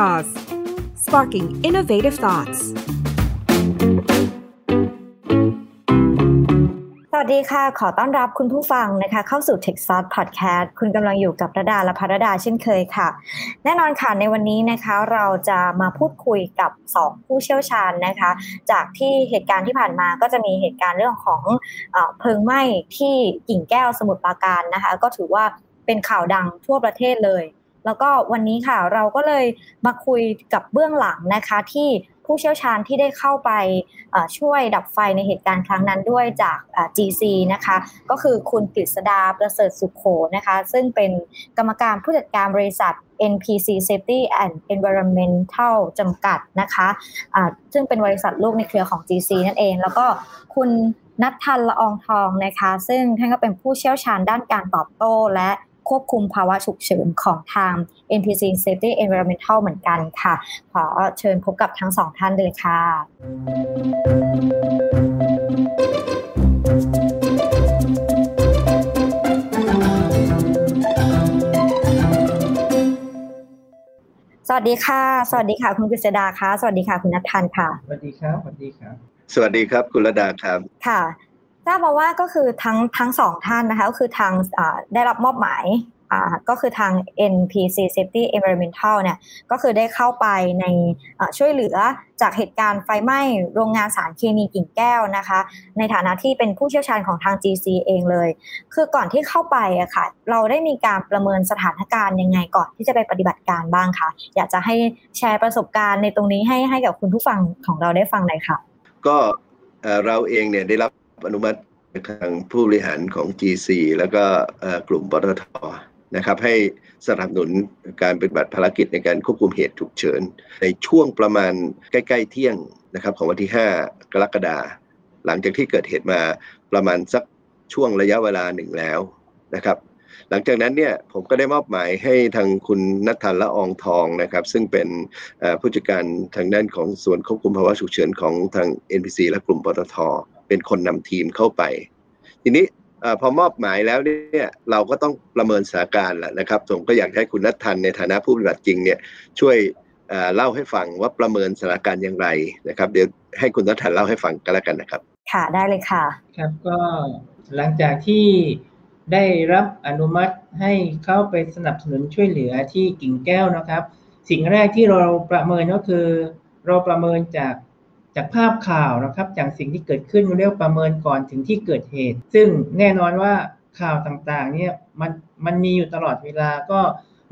Jaws sparking innovative thoughts สวัสดีค่ะ ขอต้อนรับคุณผู้ฟังนะคะ เข้าสู่ Tech s o u t Podcast คุณกำลังอยู่กับระดาและพระดาเช่นเคยค่ะ แน่นอนค่ะในวันนี้นะคะ เราจะมาพูดคุยกับ 2 ผู้เชี่ยวชาญนะคะ จากที่เหตุการณ์ที่ผ่านมาก็จะมีเหตุการณ์เรื่องของเอเพลิงไหม้ที่กิ่งแก้วสมุทรปราการนะคะ ก็ถือว่าเป็นข่าวดังทั่วประเทศเลย แล้วก็วันนี้ค่ะเราก็เลยมาคุยกับเบื้องหลังนะคะที่ผู้เชี่ยวชาญที่ได้เข้าไปช่วยดับไฟในเหตุการณ์ครั้งนั้นด้วยจาก GC นะคะก็คือคุณกฤษดาประเสริฐสุขโขนะคะซึ่งเป็นกรรมการผู้จัดการบริษัท NPC Safety and Environmental จำกัดนะคะะซึ่งเป็นบริษัทลูกในเครือของ GC นั่นเอง แล้วก็คุณนัททันละอองทองนะคะ ซึ่งท่านก็เป็นผู้เชี่ยวชาญด้านการตอบโต้และ ควบคุมภาวะฉุกเฉินของทาง NPC Safety Environmental เหมือนกันค่ะ ขอเชิญพบกับทั้งสองท่านเลยค่ะ สวัสดีค่ะ สวัสดีค่ะ คุณกฤษดาค่ะ สวัสดีค่ะ คุณนัททันค่ะ สวัสดีครับ สวัสดีครับ สวัสดีครับ คุณระดาครับ ค่ะท ราบมาว่าก็คือทั้งทั้งสองท่านนะคะก็คือทางได้รับมอบหมายก็คือทาง NPC Safety Environmental เนี่ยก็คือได้เข้าไปในช่วยเหลือจากเหตุการณ์ไฟไหม้โรงงานสารเคมีกิ่งแก้วนะคะ ในฐานะที่เป็นผู้เชี่ยวชาญของทาง GC เองเลย คือก่อนที่เข้าไปอะค่ะ เราได้มีการประเมินสถานการณ์ยังไงก่อนที่จะไปปฏิบัติการบ้างคะอยากจะให้แชร์ประสบการณ์ในตรงนี้ให้ให้กับคุณผู้ฟังของเราได้ฟังหน่อยค่ะ ก็เราเองเนี่ยได้รับ อนุมัติทางผู้บริหารของ GC แล้วก็กลุ่มปตทนะครับ ให้สนับสนุนการปฏิบัติภารกิจในการควบคุมเหตุฉุกเฉิน ในช่วงประมาณใกล้ ๆ เที่ยงนะครับของวันที่ 5 กรกฎาหลังจากที่เกิดเหตุมาประมาณสักช่วงระยะเวลาหนึ่งแล้วนะครับ หลังจากนั้นเนี่ยผมก็ได้มอบหมายให้ทางคุณนัทธันละอองทองนะครับ ซึ่งเป็นผู้จัดการทางด้านของส่วนควบคุมภาวะฉุกเฉินของทาง NPC และกลุ่มปตท เป็นคนนำทีมเข้าไป ทีนี้พอมอบหมายแล้วเนี่ยเราก็ต้องประเมินสถานการณ์แหละนะครับผมก็อยากให้คุณนัททันในฐานะผู้ปฏิบัติจริงเนี่ยช่วยเล่าให้ฟังว่าประเมินสถานการณ์อย่างไรนะครับ เดี๋ยวให้คุณนัททันเล่าให้ฟังกันแล้วกันนะครับ ค่ะได้เลยค่ะ ครับก็หลังจากที่ได้รับอนุมัติให้เข้าไปสนับสนุนช่วยเหลือที่กิ่งแก้วนะครับ สิ่งแรกที่เราประเมินก็คือ เราประเมินจาก จากภาพข่าวนะครับจากสิ่งที่เกิดขึ้นเรียกประเมินก่อนถึงที่เกิดเหตุ ซึ่งแน่นอนว่าข่าวต่างๆเนี่ยมันมันมีอยู่ตลอดเวลาก็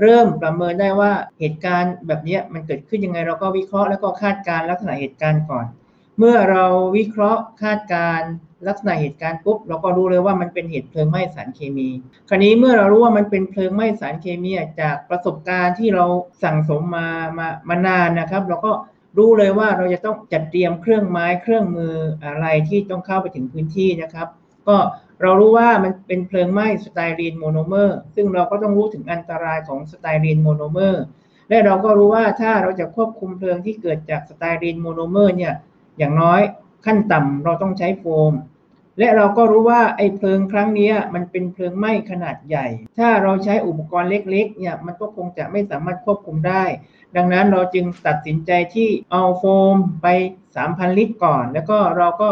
เริ่มประเมินได้ว่าเหตุการณ์แบบนี้มันเกิดขึ้นยังไง เราก็วิเคราะห์แล้วก็คาดการลักษณะเหตุการณ์ก่อน เมื่อเราวิเคราะห์คาดการลักษณะเหตุการณ์ปุ๊บเราก็รู้เลยว่ามันเป็นเหตุเพลิงไหม้สารเคมี คราวนี้เมื่อเรารู้ว่ามันเป็นเพลิงไหม้สารเคมีจากประสบการณ์ที่เราสั่งสมมา มามานานนะครับ เราก็ รู้เลยว่าเราจะต้องจัดเตรียมเครื่องไม้เครื่องมืออะไรที่ต้องเข้าไปถึงพื้นที่นะครับ ก็เรารู้ว่ามันเป็นเพลิงไหม้ styrene monomer ซึ่งเราก็ต้องรู้ถึงอันตรายของ styrene monomerและเราก็รู้ว่าถ้าเราจะควบคุมเพลิงที่เกิดจาก styrene monomer เนี่ยอย่างน้อยขั้นต่ำเราต้องใช้โฟม และเราก็รู้ว่าไอ้เพลิงครั้งนี้มันเป็นเพลิงไหม้ขนาดใหญ่ ถ้าเราใช้อุปกรณ์เล็กๆเนี่ยมันก็คงจะไม่สามารถควบคุมได้ ดังนั้นเราจึงตัดสินใจที่เอาโฟมไป 3,000 ลิตรก่อน แล้วก็เราก็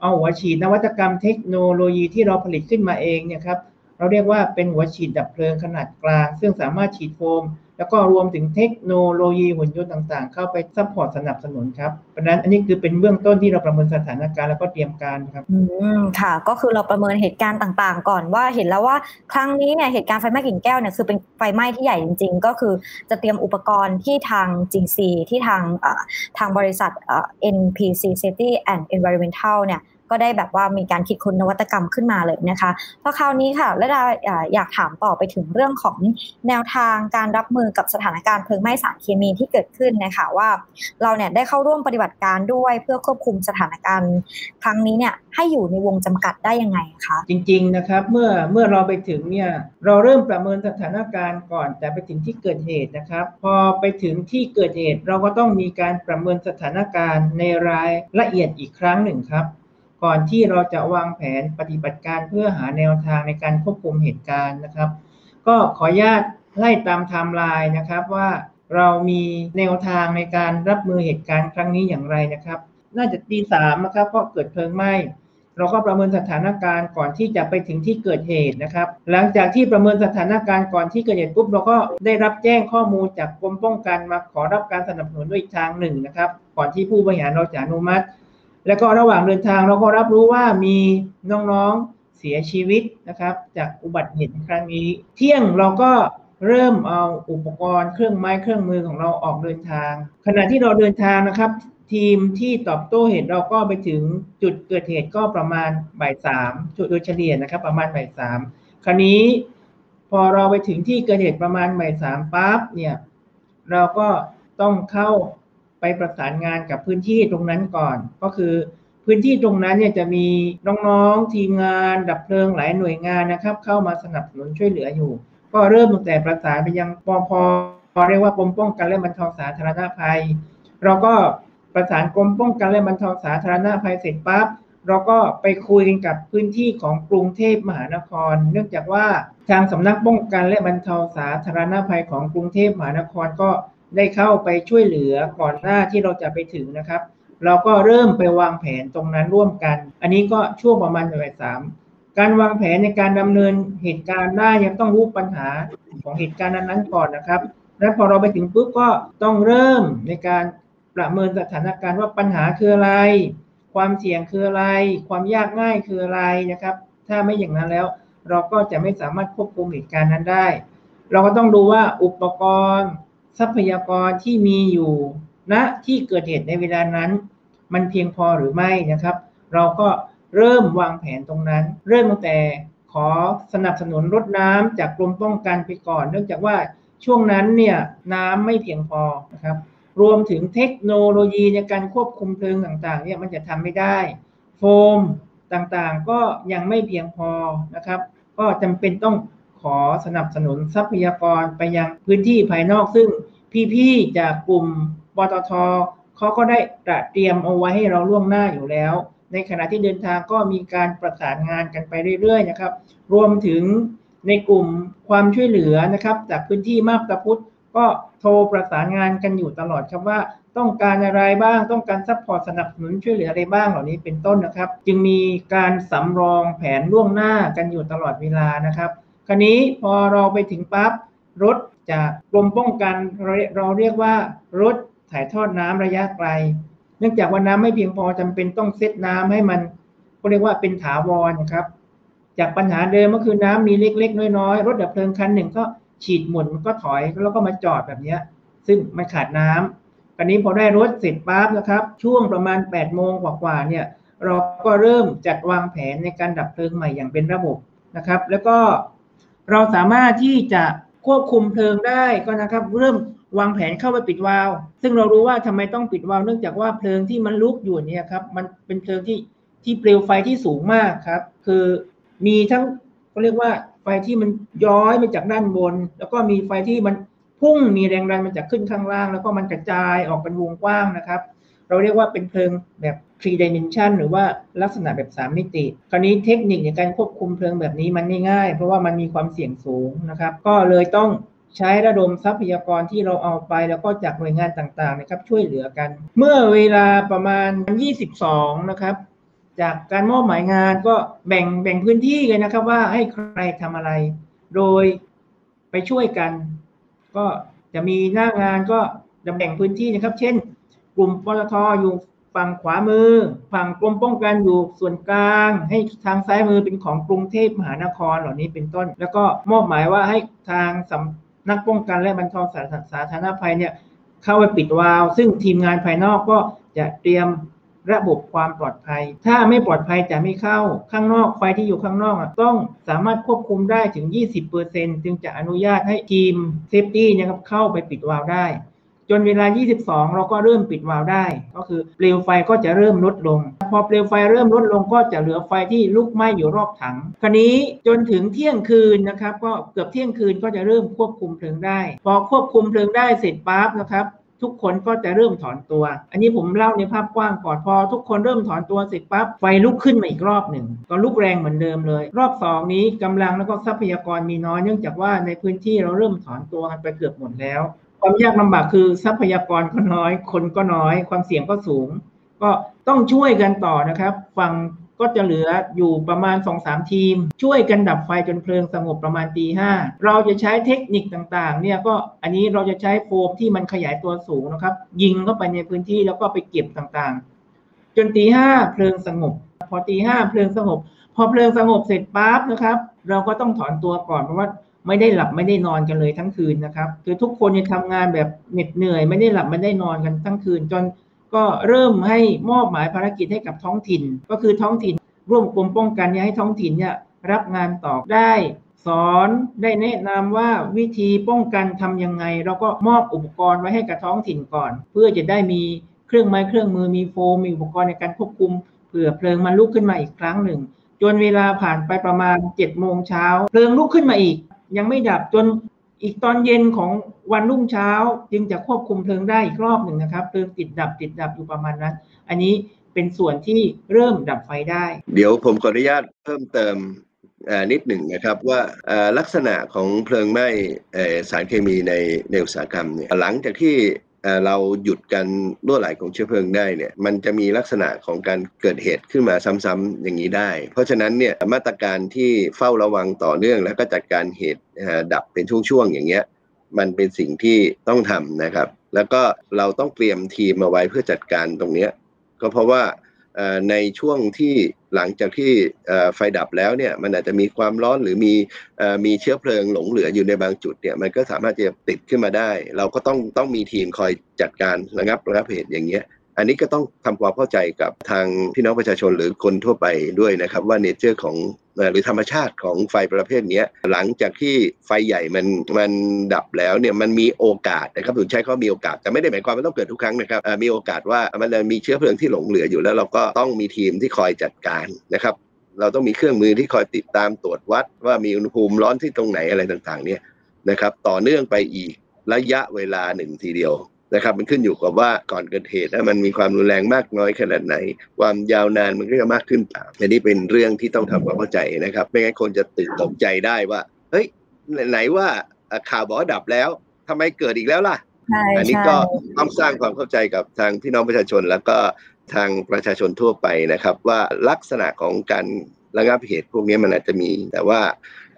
เอาหัวฉีดนวัตกรรมเทคโนโลยีที่เราผลิตขึ้นมาเองเนี่ยครับเราเรียกว่าเป็นหัวฉีดดับเพลิงขนาดกลาง ซึ่งสามารถฉีดโฟม แล้วก็รวมถึงเทคโนโลยีหุ่นยนต์ต่าง ๆ เข้าไป support สนับสนุนครับเพราะนั้นอันนี้คือเป็นเบื้องต้นที่เราประเมินสถานการณ์แล้วก็เตรียมการครับอืมค่ะ ก็คือเราประเมินเหตุการณ์ต่างๆ ก่อนว่าเห็นแล้วว่าครั้งนี้เนี่ยเหตุการณ์ไฟไหม้กิ่งแก้วเนี่ยคือเป็นไฟไหม้ที่ใหญ่จริง ๆ ก็คือจะเตรียมอุปกรณ์ที่ทาง GC ที่ทางทางบริษัท NPC Safety and Environmental เนี่ย ก็ได้แบบว่ามีการคิดค้นนวัตกรรมขึ้นมาเลยนะคะพราะคราวนี้ค่ะและดาอยากถามต่อไปถึงเรื่องของแนวทางการรับมือกับสถานการณ์เพลิงไหม้สารเคมีที่เกิดขึ้นนะคะว่าเราเนี่ยได้เข้าร่วมปฏิบัติการด้วยเพื่อควบคุมสถานการณ์ครั้งนี้เนี่ยให้อยู่ในวงจำกัดได้ยังไงคะจริงๆนะครับเมื่อเมื่อเราไปถึงเนี่ยเราเริ่มประเมินสถานการณ์ก่อน แต่ไปถึงที่เกิดเหตุนะครับ พอไปถึงที่เกิดเหตุเราก็ต้องมีการประเมินสถานการณ์ในรายละเอียดอีกครั้งหนึ่งครับ ก่อนที่เราจะวางแผนปฏิบัติการเพื่อหาแนวทางในการควบคุมเหตุการณ์นะครับ ก็ขออนุญาตไล่ตามไทม์ไลน์นะครับว่าเรามีแนวทางในการรับมือเหตุการณ์ครั้งนี้อย่างไรนะครับ น่าจะตีสามนะครับเพราะเกิดเพลิงไหม้เราก็ประเมินสถานการณ์ก่อนที่จะไปถึงที่เกิดเหตุนะครับ หลังจากที่ประเมินสถานการณ์ก่อนที่เกิดเหตุปุ๊บเราก็ได้รับแจ้งข้อมูลจากกรมป้องกันมาขอรับการสนับสนุนด้วยทางหนึ่งนะครับ ก่อนที่ผู้บริหารเราจะอนุมัติ แล้วก็ระหว่างเดินทางเราก็รับรู้ว่ามีน้องๆเสียชีวิตนะครับ จากอุบัติเหตุครั้งนี้ เที่ยงเราก็เริ่มเอาอุปกรณ์เครื่องไม้เครื่องมือของเราออกเดินทาง ขณะที่เราเดินทางนะครับ ทีมที่ตอบโต้เหตุเราก็ไปถึงจุดเกิดเหตุก็ประมาณบ่ายสามจุดโดยเฉลี่ยนะครับ ประมาณบ่ายสามคราวนี้พอเราไปถึงที่เกิดเหตุประมาณบ่ายสามปั๊บเนี่ย เราก็ต้องเข้า ไปประสานงานกับพื้นที่ตรงนั้นก่อน ก็คือพื้นที่ตรงนั้นเนี่ยจะมีน้องๆทีมงานดับเพลิงหลายหน่วยงานนะครับ เข้ามาสนับสนุนช่วยเหลืออยู่ ก็เริ่มตั้งแต่ประสานไปยังปพเรียกว่ากรมป้องกันและบรรเทาสาธารณภัย เราก็ประสานกรมป้องกันและบรรเทาสาธารณภัยเสร็จปั๊บเราก็ไปคุยกันกับพื้นที่ของกรุงเทพมหานคร เนื่องจากว่าทางสำนักป้องกันและบรรเทาสาธารณภัยของกรุงเทพมหานครก็ ได้เข้าไปช่วยเหลือก่อนหน้าที่เราจะไปถึงนะครับ เราก็เริ่มไปวางแผนตรงนั้นร่วมกัน อันนี้ก็ช่วงประมาณบ่ายสามการวางแผนในการดำเนินเหตุการณ์ได้ยังต้องรู้ปัญหาของเหตุการณ์นั้นๆก่อนนะครับ แล้วพอเราไปถึงปุ๊บก็ต้องเริ่มในการประเมินสถานการณ์ว่าปัญหาคืออะไร ความเสี่ยงคืออะไร ความยากง่ายคืออะไรนะครับ ถ้าไม่อย่างนั้นแล้ว เราก็จะไม่สามารถควบคุมเหตุการณ์นั้นได้ เราก็ต้องดูว่าอุปกรณ์ ทรัพยากรที่มีอยู่ณนะที่เกิดเหตุในเวลานั้น มันเพียงพอหรือไม่นะครับ เราก็เริ่มวางแผนตรงนั้น เริ่มตั้งแต่ขอสนับสนุนรถน้ำจากกรมป้องกันไปก่อน เนื่องจากว่าช่วงนั้นเนี่ยน้ำไม่เพียงพอนะครับรวมถึงเทคโนโลยีในการควบคุมเพลิงต่างๆเนี่ยมันจะทำไม่ได้ โฟมต่างๆก็ยังไม่เพียงพอนะครับ ก็จำเป็นต้อง อสนับสนุนทรัพยากรไปยังพื้นที่ภายนอกซึ่งพี่ๆจากกลุ่มปตทเขาก็ได้ตระเตรียมเอาไว้ให้เราล่วงหน้าอยู่แล้ว ในขณะที่เดินทางก็มีการประสานงานกันไปเรื่อยๆนะครับ รวมถึงในกลุ่มความช่วยเหลือนะครับ จากพื้นที่มาบตาพุธก็โทรประสานงานกันอยู่ตลอดครับว่าต้องการอะไรบ้างต้องการ support สนับสนุนช่วยเหลืออะไรบ้างเหล่านี้เป็นต้นนะครับ จึงมีการสำรองแผนล่วงหน้ากันอยู่ตลอดเวลานะครับ คราวนี้พอเราไปถึงปั๊บรถจากกรมป้องกันเราเรียกว่ารถถ่ายทอดน้ำระยะไกล เนื่องจากว่าน้ำไม่เพียงพอจำเป็นต้องเซตน้ำให้มันก็เรียกว่าเป็นถาวรครับ จากปัญหาเดิมก็คือน้ำมีเล็กๆ น้อยๆ รถดับเพลิงคันหนึ่งก็ฉีดหมุนมันก็ถอยแล้วก็มาจอดแบบนี้ซึ่งมันขาดน้ำคราวนี้พอได้รถเสร็จปั๊บนะครับ ช่วงประมาณ8ปดโมงกว่าๆเนี่ยเราก็เริ่มจัดวางแผนในการดับเพลิงใหม่อย่างเป็นระบบนะครับ แล้วก็ เราสามารถที่จะควบคุมเพลิงได้ก็นะครับ เริ่มวางแผนเข้าไปปิดวาล์วซึ่งเรารู้ว่าทำไมต้องปิดวาล์วเนื่องจากว่าเพลิงที่มันลุกอยู่เนี่ยครับมันเป็นเพลิงที่ที่เปลวไฟที่สูงมากครับ คือมีทั้งเขาเรียกว่าไฟที่มันย้อยมาจากด้านบน แล้วก็มีไฟที่มันพุ่งมีแรงดันมาจากขึ้นข้างล่าง แล้วก็มันกระจายออกเป็นวงกว้างนะครับ เราเรียกว่าเป็นเพลิงแบบ t r e e dimension หรือว่าลักษณะแบบ 3 มิติ คราวนี้เทคนิคในการควบคุมเพลิงแบบนี้มันไม่ง่าย เพราะว่ามันมีความเสี่ยงสูงนะครับ ก็เลยต้องใช้ระดมทรัพยากรที่เราเอาไป แล้วก็จากหน่วยงานต่างๆนะครับช่วยเหลือกัน เมื่อเวลาประมาณ 22 นะครับ จากการมอบหมายงานก็แบ่งแบ่งพื้นที่เลยนะครับว่าให้ใครทำอะไร โดยไปช่วยกัน ก็จะมีหน้างานก็จะแบ่งพื้นที่นะครับ เช่น กลุ่มปตทอยู่ ฝั่งขวามือ ฝั่งกรมป้องกันอยู่ส่วนกลาง ให้ทางซ้ายมือเป็นของกรุงเทพมหานครเหล่านี้เป็นต้น แล้วก็มอบหมายว่าให้ทางสำนักป้องกันและบรรเทาสาธารณภัยเนี่ยเข้าไปปิดวาล์วซึ่งทีมงานภายนอกก็จะเตรียมระบบความปลอดภัย ถ้าไม่ปลอดภัยจะไม่เข้า ข้างนอกไฟที่อยู่ข้างนอกต้องสามารถควบคุมได้ถึง 20%จึงจะอนุญาตให้ทีม safety นะครับเข้าไปปิดวาล์วได้ จนเวลา 22 เราก็เริ่มปิดวาล์วได้ ก็คือเปลวไฟก็จะเริ่มลดลง พอเปลวไฟเริ่มลดลงก็จะเหลือไฟที่ลุกไหม้อยู่รอบถัง คราวนี้จนถึงเที่ยงคืนนะครับ ก็เกือบเที่ยงคืนก็จะเริ่มควบคุมเพลิงได้ พอควบคุมเพลิงได้เสร็จปั๊บนะครับทุกคนก็จะเริ่มถอนตัว อันนี้ผมเล่าในภาพกว้างก่อนพอ ทุกคนเริ่มถอนตัวเสร็จปั๊บไฟลุกขึ้นมาอีกรอบหนึ่งก็ลุกแรงเหมือนเดิมเลย รอบสองนี้กำลังแล้วก็ทรัพยากรมีน้อยเนื่องจากว่าในพื้นที่เราเริ่มถอนตัวกันไปเกือบหมดแล้ว ความยากลำบากคือทรัพยากรก็น้อย คนก็น้อย ความเสี่ยงก็สูง ก็ต้องช่วยกันต่อนะครับฝั่งก็จะเหลืออยู่ประมาณ2อสามทีม ช่วยกันดับไฟจนเพลิงสงบประมาณตีห้าเราจะใช้เทคนิคต่างๆเนี่ยก็อันนี้เราจะใช้โฟมที่มันขยายตัวสูงนะครับ ยิงเข้าไปในพื้นที่แล้วก็ไปเก็บต่างๆ จนตีห้าเพลิงสงบ พอตีห้าเพลิงสงบ พอเพลิงสงบเสร็จปั๊บนะครับ เราก็ต้องถอนตัวก่อนเพราะว่า ไม่ได้หลับไม่ได้นอนกันเลยทั้งคืนนะครับคือทุกคนยังทำงานแบบเหน็ดเหนื่อย ไม่ได้หลับไม่ได้นอนกันทั้งคืน จนก็เริ่มให้มอบหมายภารกิจให้กับท้องถิ่น ก็คือท้องถิ่น ร่วมกรมป้องกันเนี่ยให้ท้องถิ่นเนี่ยรับงานต่อได้สอนได้แนะนำว่าวิธีป้องกันทำยังไง เราก็มอบอุปกรณ์ไว้ให้กับท้องถิ่นก่อน เพื่อจะได้มีเครื่องไม้เครื่องมือมีโฟมมีอุปกรณ์ในการควบคุมเผื่อเพลิงมันลุกขึ้นมาอีกครั้งหนึ่ง จนเวลาผ่านไปประมาณ7จ็ดโมงเช้าเพลิงลุกขึ้นมาอีก ยังไม่ดับจนอีกตอนเย็นของวันรุ่งเช้าจึงจะควบคุมเพลิงได้อีกรอบหนึ่งนะครับเพลิงติดดับติดดับอยู่ประมาณนั้น อันนี้เป็นส่วนที่เริ่มดับไฟได้ เดี๋ยวผมขออนุญาตเพิ่มเติมนิดหนึ่งนะครับว่าลักษณะของเพลิงไหม้สารเคมีในในอุตสาหกรรมเนี่ยหลังจากที่ เราหยุดการรั่วไหลของเชื้อเพลิงได้เนี่ยมันจะมีลักษณะของการเกิดเหตุขึ้นมาซ้ำๆอย่างนี้ได้ เพราะฉะนั้นเนี่ยมาตรการที่เฝ้าระวังต่อเนื่อง แล้วก็จัดการเหตุดับเป็นช่วงๆอย่างเงี้ยมันเป็นสิ่งที่ต้องทำนะครับ แล้วก็เราต้องเตรียมทีมมาไว้เพื่อจัดการตรงเนี้ยก็เพราะว่า ในช่วงที่หลังจากที่ไฟดับแล้วเนี่ยมันอาจจะมีความร้อนหรือมีมีเชื้อเพลิงหลงเหลืออยู่ในบางจุดเนี่ยมันก็สามารถจะติดขึ้นมาได้ เราก็ต้องต้องมีทีมคอยจัดการระงับระงับเหตุอย่างเงี้ยอันนี้ก็ต้องทำความเข้าใจกับทางพี่น้องประชาชนหรือคนทั่วไปด้วยนะครับว่าเนเจอร์ของ หรือธรรมชาติของไฟประเภทนี้หลังจากที่ไฟใหญ่มันมันดับแล้วเนี่ยมันมีโอกาสนะครับผมใช้ข้อมีโอกาสแต่ไม่ได้หมายความว่าต้องเกิดทุกครั้งนะครับมีโอกาสว่ามันมีเชื้อเพลิงที่หลงเหลืออยู่แล้ว เราก็ต้องมีทีมที่คอยจัดการนะครับเราต้องมีเครื่องมือที่คอยติดตามตรวจวัด ว่ามีอุณหภูมิร้อนที่ตรงไหนอะไรต่างๆ เนี่ยนะครับ ต่อเนื่องไปอีกระยะเวลาหนึ่งทีเดียว นะครับมันขึ้นอยู่กับว่าก่อนเกิดเหตุมันมีความรุนแรงมากน้อยขนาดไหน ความยาวนานมันก็จะมากขึ้นตามอันนี้เป็นเรื่องที่ต้องทำความเข้าใจนะครับ ไม่งั้นคนจะตื่นตกใจได้ว่า เฮ้ยไหนว่าข่าวบอกดับแล้วทำไมเกิดอีกแล้วล่ะ อันนี้ก็ต้องสร้างความเข้าใจกับทางพี่น้องประชาชนแล้วก็ทางประชาชนทั่วไปนะครับ ว่าลักษณะของการระงับเหตุพวกนี้มันอาจจะมีแต่ว่า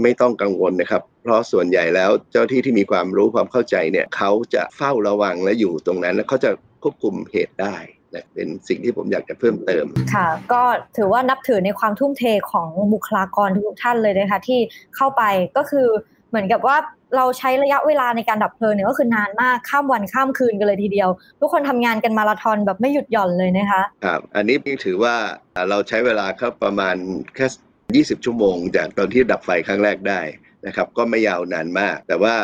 ไม่ต้องกังวลนะครับ เพราะส่วนใหญ่แล้วเจ้าที่ที่มีความรู้ความเข้าใจเนี่ยเขาจะเฝ้าระวังและอยู่ตรงนั้น แล้วเขาจะควบคุมเหตุได้นะเป็นสิ่งที่ผมอยากจะเพิ่มเติม ค่ะ ก็ถือว่านับถือในความทุ่มเทของบุคลากรทุกท่านเลยนะคะที่เข้าไปก็คือเหมือนกับว่าเราใช้ระยะเวลาในการดับเพลิงเนี่ยก็คือนานมากข้ามวันข้ามคืนกันเลยทีเดียว ทุกคนทำงานกันมาราธอนแบบไม่หยุดหย่อนเลยนะคะครับอันนี้ถือว่าเราใช้เวลาครับประมาณแค่ 20 ชั่วโมง จากตอนที่ดับไฟครั้งแรกได้นะครับก็ไม่ยาวนานมาก แต่ว่า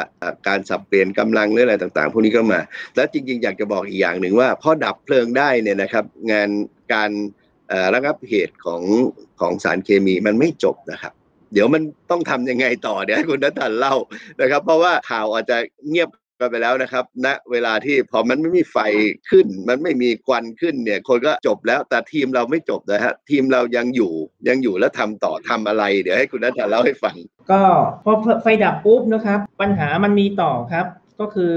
การสับเปลี่ยนกำลังหรืออะไรต่างๆ พวกนี้ก็มา แล้วจริงๆ อยากจะบอกอีกอย่างหนึ่งว่าพอดับเพลิงได้เนี่ยนะครับงานการระงับเหตุของของสารเคมีมันไม่จบนะครับ เดี๋ยวมันต้องทํำยังไงต่อเดี๋ยวคุณนัทธันเล่านะครับ เพราะว่าข่าวอาจจะเงียบ กันไปแล้วนะครับณนะเวลาที่พอมันไม่มีไฟขึ้น มันไม่มีควันขึ้นเนี่ย คนก็จบแล้วแต่ทีมเราไม่จบนะฮะทีมเรายังอยู่ยังอยู่แล้วทำต่อทำอะไรเดี๋ยวให้คุณนัทเล่าให้ฟัง ก็พอไฟดับปุ๊บนะครับ ปัญหามันมีต่อครับ ก็คือ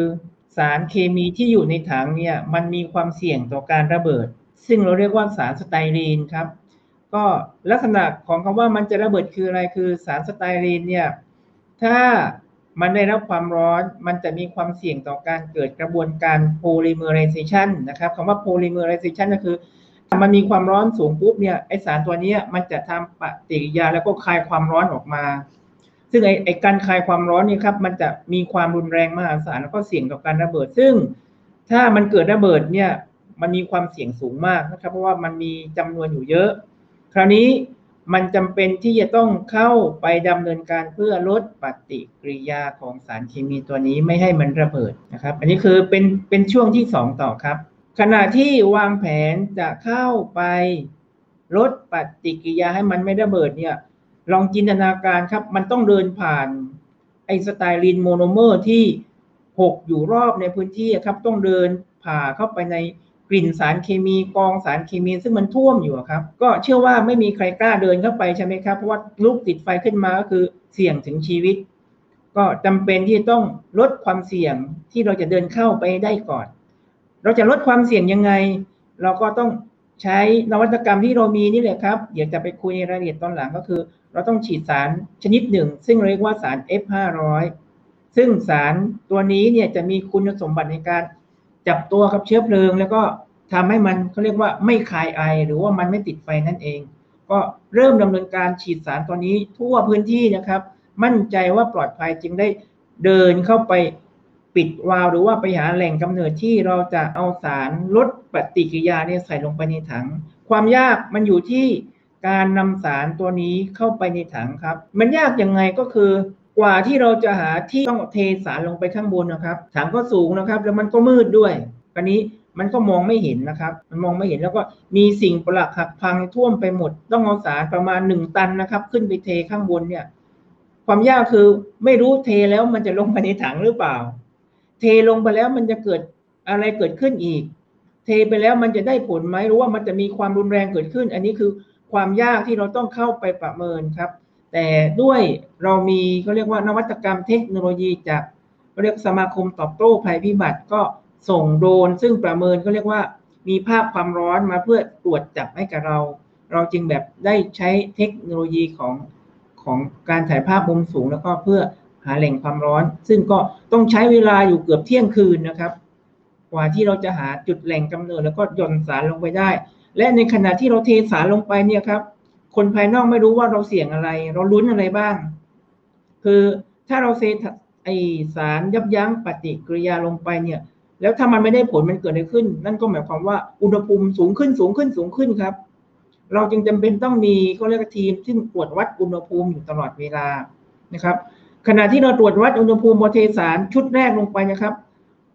สารเคมีที่อยู่ในถังเนี่ยมันมีความเสี่ยงต่อการระเบิด ซึ่งเราเรียกว่าสาร styrene ครับ ก็ลักษณะของคำว่ามันจะระเบิดคืออะไรคือสาร styrene เนี่ยถ้า มันได้รับความร้อนมันจะมีความเสี่ยงต่อการเกิดกระบวนการ polymerization นะครับคำว่า polymerization ก็คือมันมีความร้อนสูงปุ๊บเนี่ยไอสารตัวนี้มันจะทำปฏิกิริยาแล้วก็คลายความร้อนออกมา ซึ่งไอไอการคลายความร้อนนี่ครับมันจะมีความรุนแรงมหาศาลแล้วก็เสี่ยงต่อการระเบิด ซึ่ง ถ้ามันเกิดระเบิดเนี่ยมันมีความเสี่ยงสูงมากนะครับ เพราะว่ามันมีจำนวนอยู่เยอะ คราวนี้ มันจำเป็นที่จะต้องเข้าไปดำเนินการเพื่อลดปฏิกิริยาของสารเคมีตัวนี้ไม่ให้มันระเบิดนะครับ อันนี้คือเป็นเป็นช่วงที่ 2 ต่อครับ ขณะที่วางแผนจะเข้าไปลดปฏิกิริยาให้มันไม่ระเบิดเนี่ยลองจินตนาการครับ มันต้องเดินผ่านไอ styrene monomer ที่หกอยู่รอบในพื้นที่ครับ ต้องเดินผ่านเข้าไปใน กลิ่นสารเคมีกองสารเคมี ซึ่งมันท่วมอยู่ครับ ก็เชื่อว่าไม่มีใครกล้าเดินเข้าไปใช่ไหมครับ เพราะว่าลุกติดไฟขึ้นมาก็คือเสี่ยงถึงชีวิต ก็จำเป็นที่ต้องลดความเสี่ยงที่เราจะเดินเข้าไปได้ก่อน เราจะลดความเสี่ยงยังไง เราก็ต้องใช้นวัตกรรมที่เรามีนี่แหละครับเดี๋ยวจะไปคุยในรายละเอียดตอนหลังก็คือ เราต้องฉีดสารชนิดหนึ่ง ซึ่งเรียกว่าสาร F500 ซึ่งสารตัวนี้เนี่ยจะมีคุณสมบัติในการ จับตัวกับเชื้อเพลิง แล้วก็ทำให้มันเขาเรียกว่าไม่คายไอ หรือว่ามันไม่ติดไฟนั่นเอง ก็เริ่มดำเนินการฉีดสารตัวนี้ทั่วพื้นที่นะครับ มั่นใจว่าปลอดภัยจึงได้เดินเข้าไปปิดวาล์วหรือว่าไปหาแหล่งกำเนิดที่เราจะเอาสารลดปฏิกิริยาเนี่ยใส่ลงไปในถัง ความยากมันอยู่ที่การนำสารตัวนี้เข้าไปในถังครับ มันยากยังไงก็คือ กว่าที่เราจะหาที่ต้องเทสารลงไปข้างบนนะครับถังก็สูงนะครับ แล้วมันก็มืดด้วยคราวนี้มันก็มองไม่เห็นนะครับ มันมองไม่เห็นแล้วก็มีสิ่งปลาดหักพังท่วมไปหมด ต้องเอาสารประมาณหนึ่งตันนะครับ ขึ้นไปเทข้างบนเนี่ย ความยากคือไม่รู้เทแล้วมันจะลงไปในถังหรือเปล่า เทลงไปแล้วมันจะเกิดอะไรเกิดขึ้นอีก เทไปแล้วมันจะได้ผลไหมหรือว่ามันจะมีความรุนแรงเกิดขึ้น อันนี้คือความยากที่เราต้องเข้าไปประเมินครับ แต่ด้วยเรามีเขาเรียกว่านวัตกรรมเทคโนโลยีจากเรียกสมาคมตอบโต้ภัยพิบัติก็ส่งโดรนซึ่งประเมินก็เรียกว่ามีภาพความร้อนมาเพื่อตรวจจับให้กับเรา เราจึงแบบได้ใช้เทคโนโลยีของของการถ่ายภาพมุมสูงแล้วก็เพื่อหาแหล่งความร้อน ซึ่งก็ต้องใช้เวลาอยู่เกือบเที่ยงคืนนะครับ กว่าที่เราจะหาจุดแหล่งกำเนิดแล้วก็ย่อนสารลงไปได้ และในขณะที่เราเทสารลงไปเนี่ยครับ คนภายนอกไม่รู้ว่าเราเสี่ยงอะไร เราลุ้นอะไรบ้าง คือถ้าเราเทไอสารยับยั้งปฏิกิริยาลงไปเนี่ย แล้วถ้ามันไม่ได้ผลมันเกิดอะไรขึ้น นั่นก็หมายความว่าอุณหภูมิสูงขึ้นสูงขึ้นสูงขึ้นครับ เราจึงจำเป็นต้องมีก็เรียกทีมซึ่งตรวจวัดอุณหภูมิอยู่ตลอดเวลานะครับ ขณะที่เราตรวจวัดอุณหภูมิพอเทสารชุดแรกลงไปนะครับ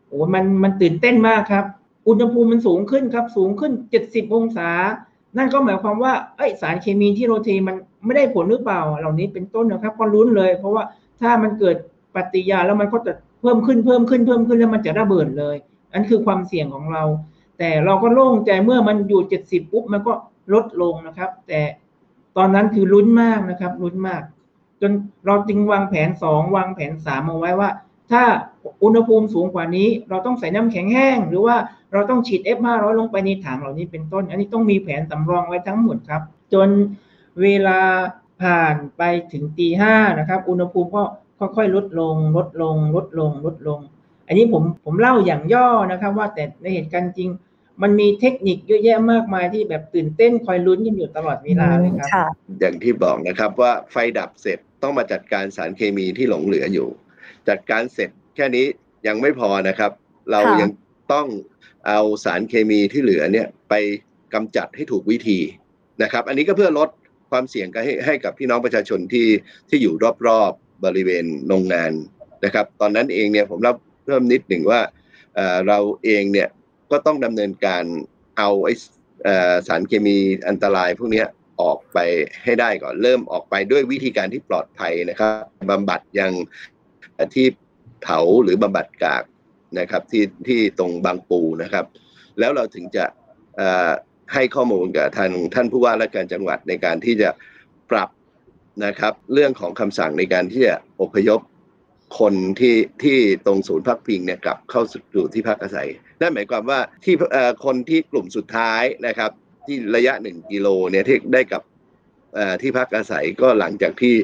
โอ้มันมันตื่นเต้นมากครับ อุณหภูมิมันสูงขึ้นครับ สูงขึ้นเจ็ดสิบองศา นั่นก็หมายความว่าไอสารเคมีที่เราเทมันไม่ได้ผลหรือเปล่า เหล่านี้เป็นต้นนะครับก็ลุ้นเลย เพราะว่าถ้ามันเกิดปฏิกิริยาแล้วมันก็จะเพิ่มขึ้นเพิ่มขึ้นเพิ่มขึ้นแล้วมันจะระเบิดเลยอันคือความเสี่ยงของเรา แต่เราก็โล่งใจเมื่อมันอยู่เจ็ดสิบปุ๊บมันก็ลดลงนะครับ แต่ตอนนั้นคือลุ้นมากนะครับลุ้นมาก จนเราจึงวางแผนสองวางแผนสามเอาไว้ว่า ถ้าอุณหภูมิสูงกว่านี้ เราต้องใส่น้ำแข็งแห้ง หรือว่า เราต้องฉีด F500 ลงไปในถังเหล่านี้เป็นต้น อันนี้ต้องมีแผนสำรองไว้ทั้งหมดครับ จนเวลาผ่านไปถึงตีห้านะครับ อุณหภูมิก็ค่อยๆลดลง ลดลง ลดลง ลดลง อันนี้ผมผมเล่าอย่างย่อนะครับ ว่าแต่ในเหตุการณ์จริง มันมีเทคนิคเยอะแยะมากมายที่แบบตื่นเต้นคอยลุ้นกันอยู่ตลอดเวลาเลยครับ อย่างที่บอกนะครับว่าไฟดับเสร็จต้องมาจัดการสารเคมีที่หลงเหลืออยู่ จัดการเสร็จแค่นี้ยังไม่พอนะครับ เรายังต้อง เอาสารเคมีที่เหลือเนี่ยไปกำจัดให้ถูกวิธีนะครับ อันนี้ก็เพื่อลดความเสี่ยงให้ให้กับพี่น้องประชาชนที่ที่อยู่รอบๆบบริเวณโรงงานนะครับ ตอนนั้นเองเนี่ยผมเล่าเพิ่มนิดหนึ่งว่าเราเองเนี่ยก็ต้องดำเนินการเอาไอสารเคมีอันตรายพวกนี้ออกไปให้ได้ก่อนเริ่มออกไปด้วยวิธีการที่ปลอดภัยนะครับบำบัดยังที่เผาหรือบำบัดกาก นะครับที่ที่ตรงบางปูนะครับ แล้วเราถึงจะให้ข้อมูลกับทางท่านผู้ว่าราชการจังหวัดในการที่จะปรับนะครับเรื่องของคำสั่งในการที่จะอพยพคนที่ที่ตรงศูนย์พักพิงเนี่ยกลับเข้าสู่ที่พักอาศัย นั่นหมายความว่าที่คนที่กลุ่มสุดท้ายนะครับ ที่ระยะหนึ่งกิโลเนี่ยที่ได้กับที่พักอาศัยก็หลังจากที่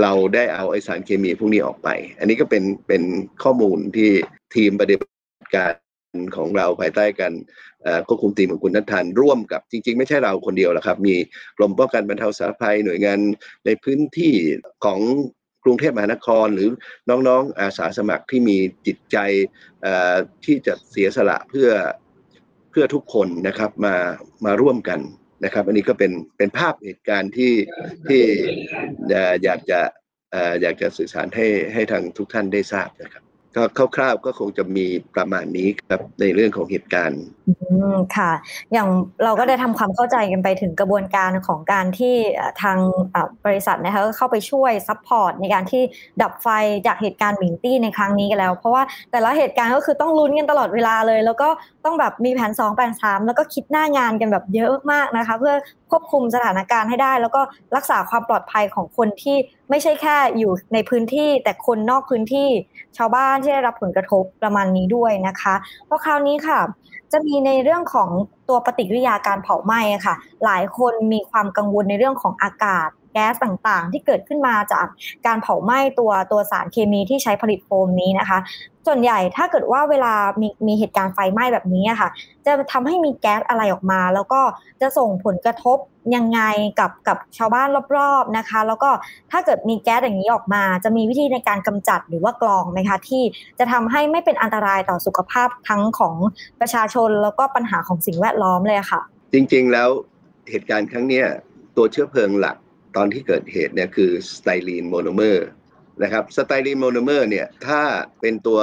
เราได้เอาไอสารเคมีพวกนี้ออกไป อันนี้ก็เป็นเป็นข้อมูลที่ ทีมปฏิบัติการของเราภายใต้การควบคุมทีมของคุณนัทธันร่วมกับจริง ๆ ไม่ใช่เราคนเดียวหรอกครับ มีกรมป้องกันบรรเทาสาธารณภัยหน่วยงานในพื้นที่ของกรุงเทพมหานครหรือน้องๆอาสาสมัครที่มีจิตใจที่จะเสียสละเพื่อเพื่อทุกคนนะครับมามาร่วมกันนะครับ อันนี้ก็เป็นเป็นภาพเหตุการณ์ที่ที่อยากจะอยากจะสื่อสารให้ให้ทางทุกท่านได้ทราบนะครับ ก็คร่าวๆก็คงจะมีประมาณนี้ครับในเรื่องของเหตุการณ์อืมค่ะ อย่างเราก็ได้ทำความเข้าใจกันไปถึงกระบวนการของการที่ทางบริษัทนะคะเข้าไปช่วย support ในการที่ดับไฟจากเหตุการณ์หมิงตี้ในครั้งนี้กันแล้ว เพราะว่าแต่ละเหตุการณ์ก็คือต้องลุ้นกันตลอดเวลาเลย แล้วก็ต้องแบบมีแผน2แผน3แล้วก็คิดหน้างานกันแบบเยอะมากนะคะ เพื่อควบคุมสถานการณ์ให้ได้ แล้วก็รักษาความปลอดภัยของคนที่ไม่ใช่แค่อยู่ในพื้นที่ แต่คนนอกพื้นที่ชาวบ้านที่ได้รับผลกระทบประมาณนี้ด้วยนะคะเพราะคราวนี้ค่ะ จะมีในเรื่องของตัวปฏิกิริยาการเผาไหม้ค่ะ หลายคนมีความกังวลในเรื่องของอากาศ แก๊สต่างๆ ที่เกิดขึ้นมาจากการเผาไหม้ตัวตัวสารเคมีที่ใช้ผลิตโฟมนี้นะคะ ส่วนใหญ่ถ้าเกิดว่าเวลามีมีเหตุการณ์ไฟไหม้แบบนี้ค่ะ จะทำให้มีแก๊สอะไรออกมา แล้วก็จะส่งผลกระทบยังไงกับกับชาวบ้านรอบๆนะคะ แล้วก็ถ้าเกิดมีแก๊สอย่างนี้ออกมา จะมีวิธีในการกำจัดหรือว่ากรองไหมคะที่จะทำให้ไม่เป็นอันตรายต่อสุขภาพทั้งของประชาชนแล้วก็ปัญหาของสิ่งแวดล้อมเลยค่ะ จริงๆแล้วเหตุการณ์ครั้งนี้ตัวเชื้อเพลิงหลัก ตอนที่เกิดเหตุเนี่ยคือ styrene monomer นะครับ styrene monomer เนี่ยถ้าเป็นตัว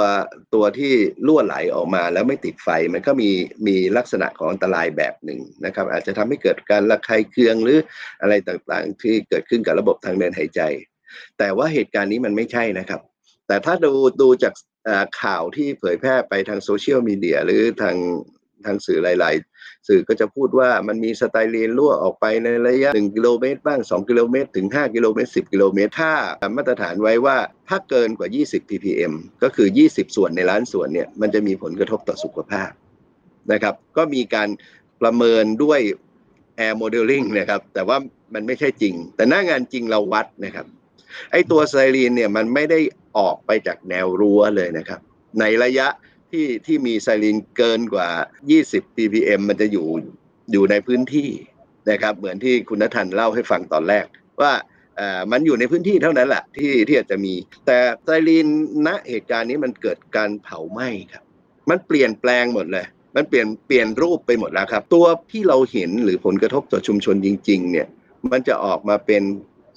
ตัวที่รั่วไหลออกมาแล้วไม่ติดไฟ มันก็มีมีลักษณะของอันตรายแบบหนึ่งนะครับ อาจจะทำให้เกิดการระคายเคืองหรืออะไรต่างๆ ที่เกิดขึ้นกับระบบทางเดินหายใจ แต่ว่าเหตุการณ์นี้มันไม่ใช่นะครับ แต่ถ้าดูดูจากข่าวที่เผยแพร่ไปทางโซเชียลมีเดียหรือทาง ทางสื่อหลาย ๆ สื่อก็จะพูดว่ามันมีสไตลีนรั่วออกไปในระยะ 1 กิโลเมตรบ้าง 2 กิโลเมตรถึง 5 กิโลเมตร 10 กิโลเมตร ถ้ามาตรฐานไว้ว่าถ้าเกินกว่า 20 ppm ก็คือ 20 ส่วนในล้านส่วนเนี่ยมันจะมีผลกระทบต่อสุขภาพนะครับก็มีการประเมินด้วย air modeling นะครับแต่ว่ามันไม่ใช่จริง แต่หน้างานจริงเราวัดนะครับไอตัวไซรีนเนี่ยมันไม่ได้ออกไปจากแนวรั้วเลยนะครับ ในระยะ ที่ที่มีไซรินเกินกว่า 20 ppm มันจะอยู่อยู่ในพื้นที่นะครับ เหมือนที่คุณนทันเล่าให้ฟังตอนแรก ว่ามันอยู่ในพื้นที่เท่านั้นแหละที่ที่อาจจะมี แต่ไซรีนณเหตุการณ์นี้มันเกิดการเผาไหม้ครับ มันเปลี่ยนแปลงหมดเลยมันเปลี่ยนเปลี่ยนรูปไปหมดแล้วครับ ตัวที่เราเห็นหรือผลกระทบต่อชุมชนจริง ๆ เนี่ยมันจะออกมาเป็น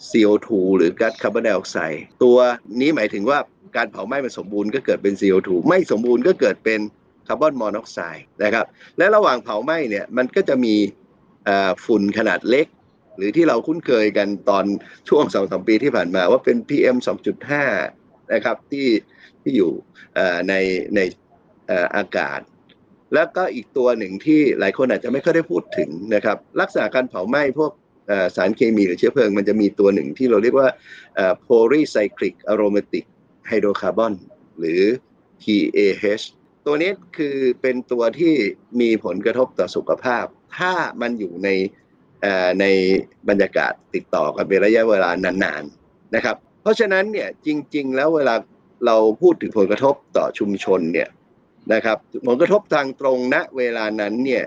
CO2 หรือก๊าซคาร์บอนไดออกไซด์ตัวนี้หมายถึงว่า การเผาไหม้มันสมบูรณ์ก็เกิดเป็น CO2 ไม่สมบูรณ์ก็เกิดเป็นคาร์บอนมอนอกไซด์นะครับ และระหว่างเผาไหม้เนี่ยมันก็จะมีฝุ่นขนาดเล็ก หรือที่เราคุ้นเคยกันตอนช่วงสองสมปีที่ผ่านมาว่าเป็น PM 2.5 นะครับที่ที่อยู่ในในอากาศ แล้วก็อีกตัวหนึ่งที่หลายคนอาจจะไม่ค่อยได้พูดถึงนะครับ ลักษณะการเผาไหม้พวกสารเคมีหรือเชื้อเพลิง มันจะมีตัวหนึ่งที่เราเรียกว่า polycyclic aromatic ไฮโดรคาร์บอนหรือ PAH ตัวนี้คือเป็นตัวที่มีผลกระทบต่อสุขภาพ ถ้ามันอยู่ในในบรรยากาศติดต่อกันเป็นระยะเวลานานๆนะครับ เพราะฉะนั้นเนี่ยจริง ๆ แล้วเวลาเราพูดถึงผลกระทบต่อชุมชนเนี่ยนะครับผลกระทบทางตรงณเวลานั้นเนี่ย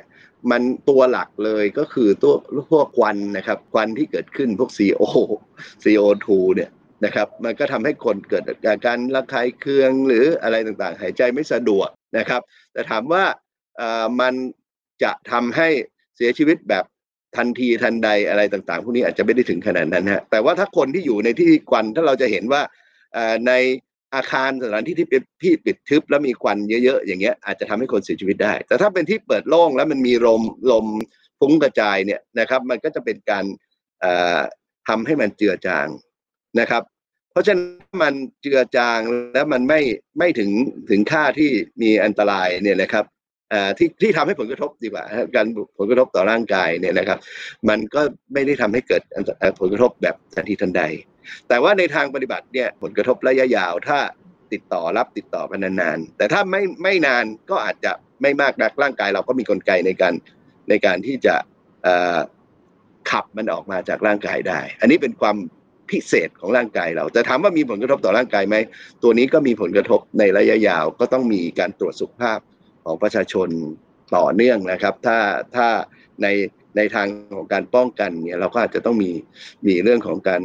มันตัวหลักเลยก็คือตัวพวกควันนะครับควันที่เกิดขึ้นพวก CO CO2 เนี่ย นะครับ มันก็ทำให้คนเกิดอาการระคายเคืองหรืออะไรต่างๆ หายใจไม่สะดวกนะครับ แต่ถามว่ามันจะทำให้เสียชีวิตแบบทันทีทันใดอะไรต่างๆ พวกนี้อาจจะไม่ได้ถึงขนาดนั้นฮะแต่ว่าถ้าคนที่อยู่ในที่ควันถ้าเราจะเห็นว่าในอาคารสถานที่ที่เป็นที่ปิดทึบแล้วมีควันเยอะๆอย่างเงี้ยอาจจะทำให้คนเสียชีวิตได้ แต่ถ้าเป็นที่เปิดโล่งแล้วมันมีลมลมฟุ้งกระจายเนี่ยนะครับ มันก็จะเป็นการทำให้มันเจือจาง นะครับ เพราะฉะนั้นมันเจือจางแล้วมันไม่ไม่ถึงถึงค่าที่มีอันตรายเนี่ยนะครับที่ที่ทำให้ผลกระทบดีกว่าการผลกระทบต่อร่างกายเนี่ยนะครับ มันก็ไม่ได้ทำให้เกิดผลกระทบแบบทันทีทันใด แต่ว่าในทางปฏิบัติเนี่ยผลกระทบระยะยาวถ้าติดต่อรับติดต่อกันนานๆแต่ถ้าไม่ไม่นานก็อาจจะไม่มากนักร่างกายเราก็มีกลไกในการในการที่จะขับมันออกมาจากร่างกายได้ อันนี้เป็นความ พิเศษของร่างกายเราแต่ถามว่ามีผลกระทบต่อร่างกายไหม ตัวนี้ก็มีผลกระทบในระยะยาวก็ต้องมีการตรวจสุขภาพของประชาชนต่อเนื่องนะครับ ถ้าถ้าในในทางของการป้องกันเนี่ยเราก็อาจจะต้องมีมีเรื่องของการ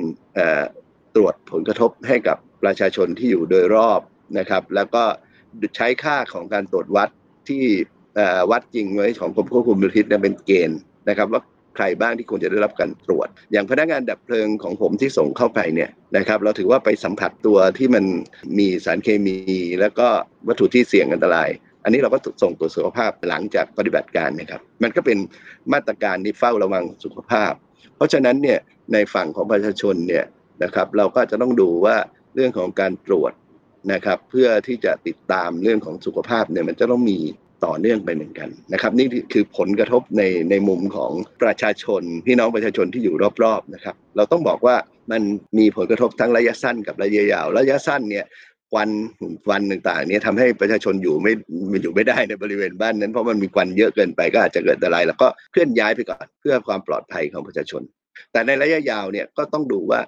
ตรวจผลกระทบให้กับประชาชนที่อยู่โดยรอบนะครับ แล้วก็ใช้ค่าของการตรวจวัดที่วัดจริงไว้ของกรมควบคุมมลพิษเป็นเกณฑ์นะครับว่า ใครบ้างที่ควรจะได้รับการตรวจ อย่างพนักงานดับเพลิงของผมที่ส่งเข้าไปเนี่ยนะครับเราถือว่าไปสัมผัสตัวที่มันมีสารเคมี แล้วก็วัตถุที่เสี่ยงอันตราย อันนี้เราก็ส่งตรวจสุขภาพหลังจากปฏิบัติการนะครับ มันก็เป็นมาตรการที่เฝ้าระวังสุขภาพ เพราะฉะนั้นเนี่ยในฝั่งของประชาชนเนี่ยนะครับเราก็จะต้องดูว่าเรื่องของการตรวจนะครับเพื่อที่จะติดตามเรื่องของสุขภาพเนี่ยมันจะต้องมี ต่อเนื่องไปเหมือนกันนะครับ นี่คือผลกระทบในในมุมของประชาชนพี่น้องประชาชนที่อยู่รอบๆนะครับเราต้องบอกว่ามันมีผลกระทบทั้งระยะสั้นกับระยะยาว ระยะสั้นเนี่ยควันควันต่างๆเนี่ยทำให้ประชาชนอยู่ไม่อยู่ไม่ได้ในบริเวณบ้านนั้นเพราะมันมีควันเยอะเกินไปก็อาจจะเกิดอันตรายแล้วก็เคลื่อนย้ายไปก่อนเพื่อความปลอดภัยของประชาชน แต่ในระยะยาวเนี่ยก็ต้องดูว่า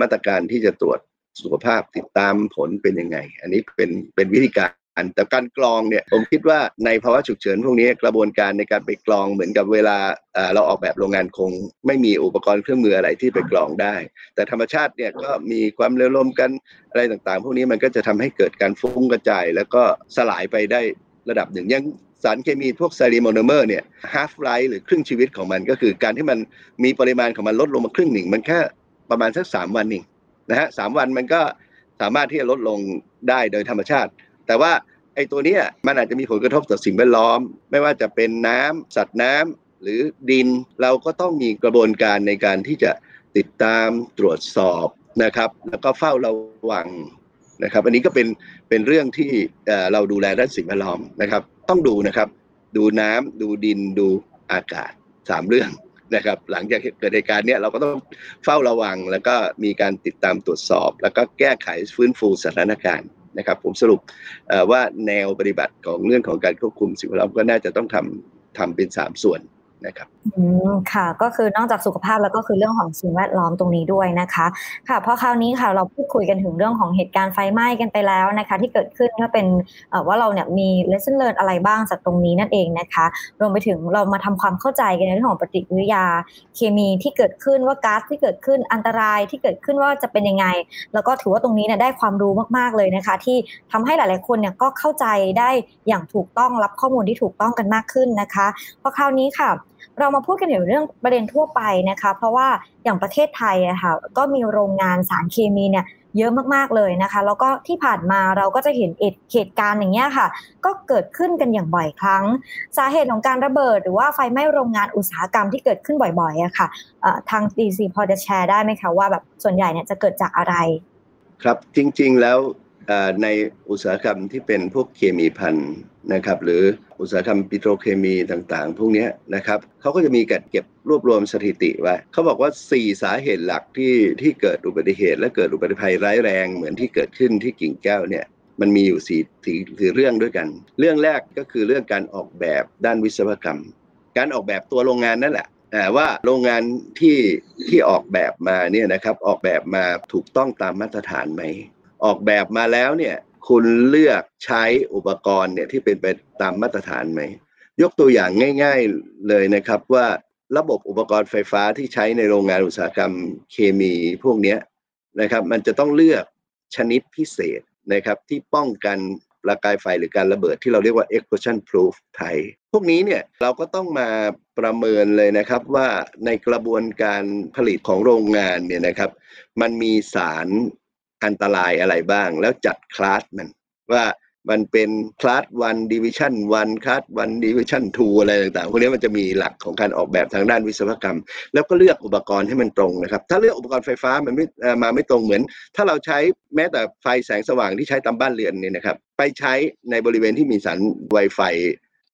มาตรการที่จะตรวจสุขภาพติดตามผลเป็นยังไง อันนี้เป็นเป็นวิธีการ แต่การกรองเนี่ยผมคิดว่าในภาวะฉุกเฉินพวกนี้กระบวนการในการไปกรองเหมือนกับเวลาเราออกแบบโรงงานคง ไม่มีอุปกรณ์เครื่องมืออะไรที่ไปกรองได้ แต่ธรรมชาติเนี่ยก็มีความเร็วลมกันอะไรต่างๆ พวกนี้มันก็จะทำให้เกิดการฟุ้งกระจาย แล้วก็สลายไปได้ระดับหนึ่งอย่างสารเคมีพวก styrene monomer เนี่ย half-life หรือครึ่งชีวิตของมันก็คือการที่มันมีปริมาณของมันลดลงมาครึ่งหนึ่ง มันแค่ประมาณสักสามวันเองนะฮะสามวันมันก็สามารถที่จะลดลงได้โดยธรรมชาติ แต่ว่าไอ้ตัวนี้มันอาจจะมีผลกระทบต่อสิ่งแวดล้อม ไม่ว่าจะเป็นน้ำสัตว์น้ำหรือดินเราก็ต้องมีกระบวนการในการที่จะติดตามตรวจสอบนะครับ แล้วก็เฝ้าระวังนะครับ อันนี้ก็เป็นเป็นเรื่องที่เราดูแลด้านสิ่งแวดล้อมนะครับ ต้องดูนะครับ ดูน้ำดูดินดูอากาศสามเรื่องนะครับ หลังจากเกิดเหตุการณ์เนี้ยเราก็ต้องเฝ้าระวัง แล้วก็มีการติดตามตรวจสอบ แล้วก็แก้ไขฟื้นฟูสถานการณ์ นะครับ ผมสรุปว่าแนวปฏิบัติของเรื่องของการควบคุมสิ่งแวดล้อมก็น่าจะต้องทำทำเป็นสามส่วน นะครับอืมค่ะ ก็คือนอกจากสุขภาพแล้วก็คือเรื่องของสิ่งแวดล้อมตรงนี้ด้วยนะคะ ค่ะพอคราวนี้ค่ะเราพูดคุยกันถึงเรื่องของเหตุการณ์ไฟไหม้กันไปแล้วนะคะ ที่เกิดขึ้นก็เป็นว่าเราเนี่ยมี lesson learn อะไรบ้างจากตรงนี้นั่นเองนะคะ รวมไปถึงเรามาทำความเข้าใจกันในเรื่องของปฏิกิริยา เคมีที่เกิดขึ้นว่าก๊าซที่เกิดขึ้นอันตรายที่เกิดขึ้นว่าจะเป็นยังไง แล้วก็ถือว่าตรงนี้เนี่ยได้ความรู้มากๆเลยนะคะ ที่ทำให้หลาย ๆคนเนี่ยก็เข้าใจได้อย่างถูกต้องรับข้อมูลที่ถูกต้องกันมากขึ้นนะคะพอคราวนี้ค่ะ เรามาพูดกันถึงเรื่องประเด็นทั่วไปนะคะ เพราะว่าอย่างประเทศไทยอะค่ะก็มีโรงงานสารเคมีเนี่ยเยอะมากๆเลยนะคะ แล้วก็ที่ผ่านมาเราก็จะเห็นเหตุการณ์อย่างเงี้ยค่ะ ก็เกิดขึ้นกันอย่างบ่อยครั้ง สาเหตุของการระเบิด หรือว่าไฟไหม้โรงงานอุตสาหกรรมที่เกิดขึ้นบ่อยๆอะค่ะทางดีซีพอจะแชร์ได้ไหมคะว่าแบบส่วนใหญ่เนี่ยจะเกิดจากอะไร ครับจริงๆแล้ว ในอุตสาหกรรมที่เป็นพวกเคมีพันนะครับหรืออุตสาหกรรมปิโตรเคมีต่างๆ พวกนี้นะครับเขาก็จะมีการเก็บรวบรวมสถิติไว้เขาบอกว่า 4 สาเหตุหลักที่ที่เกิดอุบัติเหตุ และเกิดอุบัติภัยร้ายแรงเหมือนที่เกิดขึ้นที่กิ่งแก้วเนี่ยมันมีอยู่สี่สี่เรื่องด้วยกัน เรื่องแรกก็คือเรื่องการออกแบบด้านวิศวกรรม การออกแบบตัวโรงงานนั่นแหละแต่ว่าโรงงานที่ที่ออกแบบมาเนี่ยนะครับออกแบบมาถูกต้องตามมาตรฐานไหม ออกแบบมาแล้วเนี่ยคุณเลือกใช้อุปกรณ์เนี่ยที่เป็นไปตามมาตรฐานไหม ยกตัวอย่างง่าย ๆเลยนะครับว่าระบบอุปกรณ์ไฟฟ้าที่ใช้ในโรงงานอุตสาหกรรมเคมีพวกนี้นะครับ มันจะต้องเลือกชนิดพิเศษนะครับที่ป้องกันประกายไฟหรือการระเบิดที่เราเรียกว่า explosion proof ไทย พวกนี้เนี่ยเราก็ต้องมาประเมินเลยนะครับว่าในกระบวนการผลิตของโรงงานเนี่ยนะครับ มันมีสาร อันตรายอะไรบ้าง แล้วจัดคลาสมันว่ามันเป็น class one division one class one division two อะไรต่างๆพวกนี้มันจะมีหลักของการออกแบบทางด้านวิศวกรรม แล้วก็เลือกอุปกรณ์ให้มันตรงนะครับ ถ้าเลือกอุปกรณ์ไฟฟ้ามันไม่มาไม่ตรงเหมือน ถ้าเราใช้แม้แต่ไฟแสงสว่างที่ใช้ตามบ้านเรือนเนี่ยนะครับ ไปใช้ในบริเวณที่มีสารไวไฟ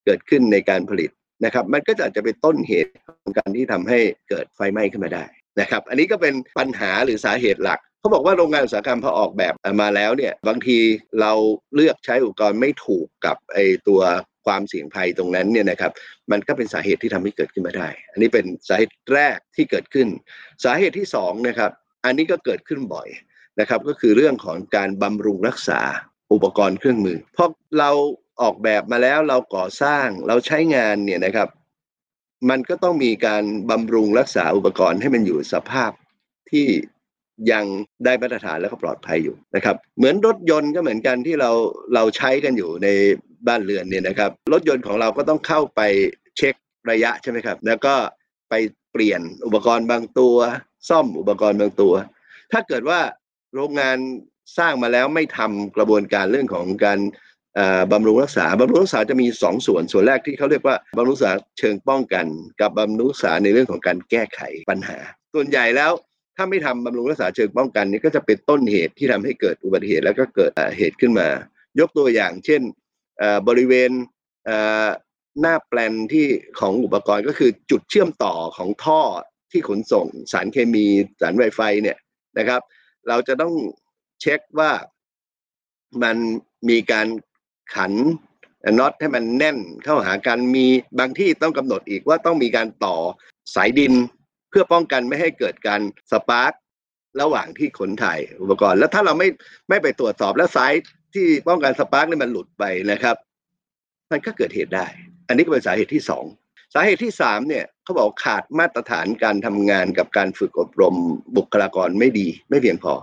เกิดขึ้นในการผลิตนะครับ มันก็จะอาจจะเป็นต้นเหตุของการที่ทำให้เกิดไฟไหม้ขึ้นมาได้นะครับ อันนี้ก็เป็นปัญหาหรือสาเหตุหลัก เขาบอกว่าโรงงานอุตสาหกรรมพอออกแบบมาแล้วเนี่ยบางทีเราเลือกใช้อุปกรณ์ไม่ถูกกับไอตัวความเสี่ยงภัยตรงนั้นเนี่ยนะครับมันก็เป็นสาเหตุที่ทำให้เกิดขึ้นมาได้ อันนี้เป็นสาเหตุแรกที่เกิดขึ้น สาเหตุที่2นะครับอันนี้ก็เกิดขึ้นบ่อยนะครับก็คือเรื่องของการบำรุงรักษาอุปกรณ์เครื่องมือเพราะเราออกแบบมาแล้วเราก่อสร้างเราใช้งานเนี่ยนะครับ มันก็ต้องมีการบำรุงรักษาอุปกรณ์ให้มันอยู่สภาพที่ ยังได้มาตรฐานแล้วก็ปลอดภัยอยู่นะครับ เหมือนรถยนต์ก็เหมือนกันที่เราเราใช้กันอยู่ในบ้านเรือนเนี่ยนะครับ รถยนต์ของเราก็ต้องเข้าไปเช็คระยะใช่ไหมครับ แล้วก็ไปเปลี่ยนอุปกรณ์บางตัว ซ่อมอุปกรณ์บางตัว ถ้าเกิดว่าโรงงานสร้างมาแล้วไม่ทำกระบวนการเรื่องของการบำรุงรักษาบำรุงรักษาจะมี2สส่วน ส่วนแรกที่เขาเรียกว่าบำรุงรักษาเชิงป้องกัน กับบำรุงรักษาในเรื่องของการแก้ไขปัญหา ส่วนใหญ่แล้ว ถ้าไม่ทำบำรุงรักษาเชิงป้องกันนี่ก็จะเป็นต้นเหตุที่ทำให้เกิดอุบัติเหตุแล้วก็เกิดเหตุขึ้นมา ยกตัวอย่างเช่นบริเวณหน้าแปลนที่ของอุปกรณ์ก็คือจุดเชื่อมต่อของท่อที่ขนส่งสารเคมีสารไวไฟเนี่ยนะครับ เราจะต้องเช็คว่ามันมีการขันน็อตให้มันแน่นเข้าหากันมีบางที่ต้องกำหนดอีกว่าต้องมีการต่อสายดิน เพื่อป้องกันไม่ให้เกิดการสปาร์กระหว่างที่ขนถ่ายอุปกรณ์ แล้วถ้าเราไม่ไม่ไปตรวจสอบแล้วสายที่ป้องกันสปาร์กนี่มันหลุดไปนะครับ มันก็เกิดเหตุได้ อันนี้ก็เป็นสาเหตุที่สองสาเหตุที่สามเนี่ยเขาบอกขาดมาตรฐานการทำงานกับการฝึกอบรมบุคลากรไม่ดี ไม่เพียงพอ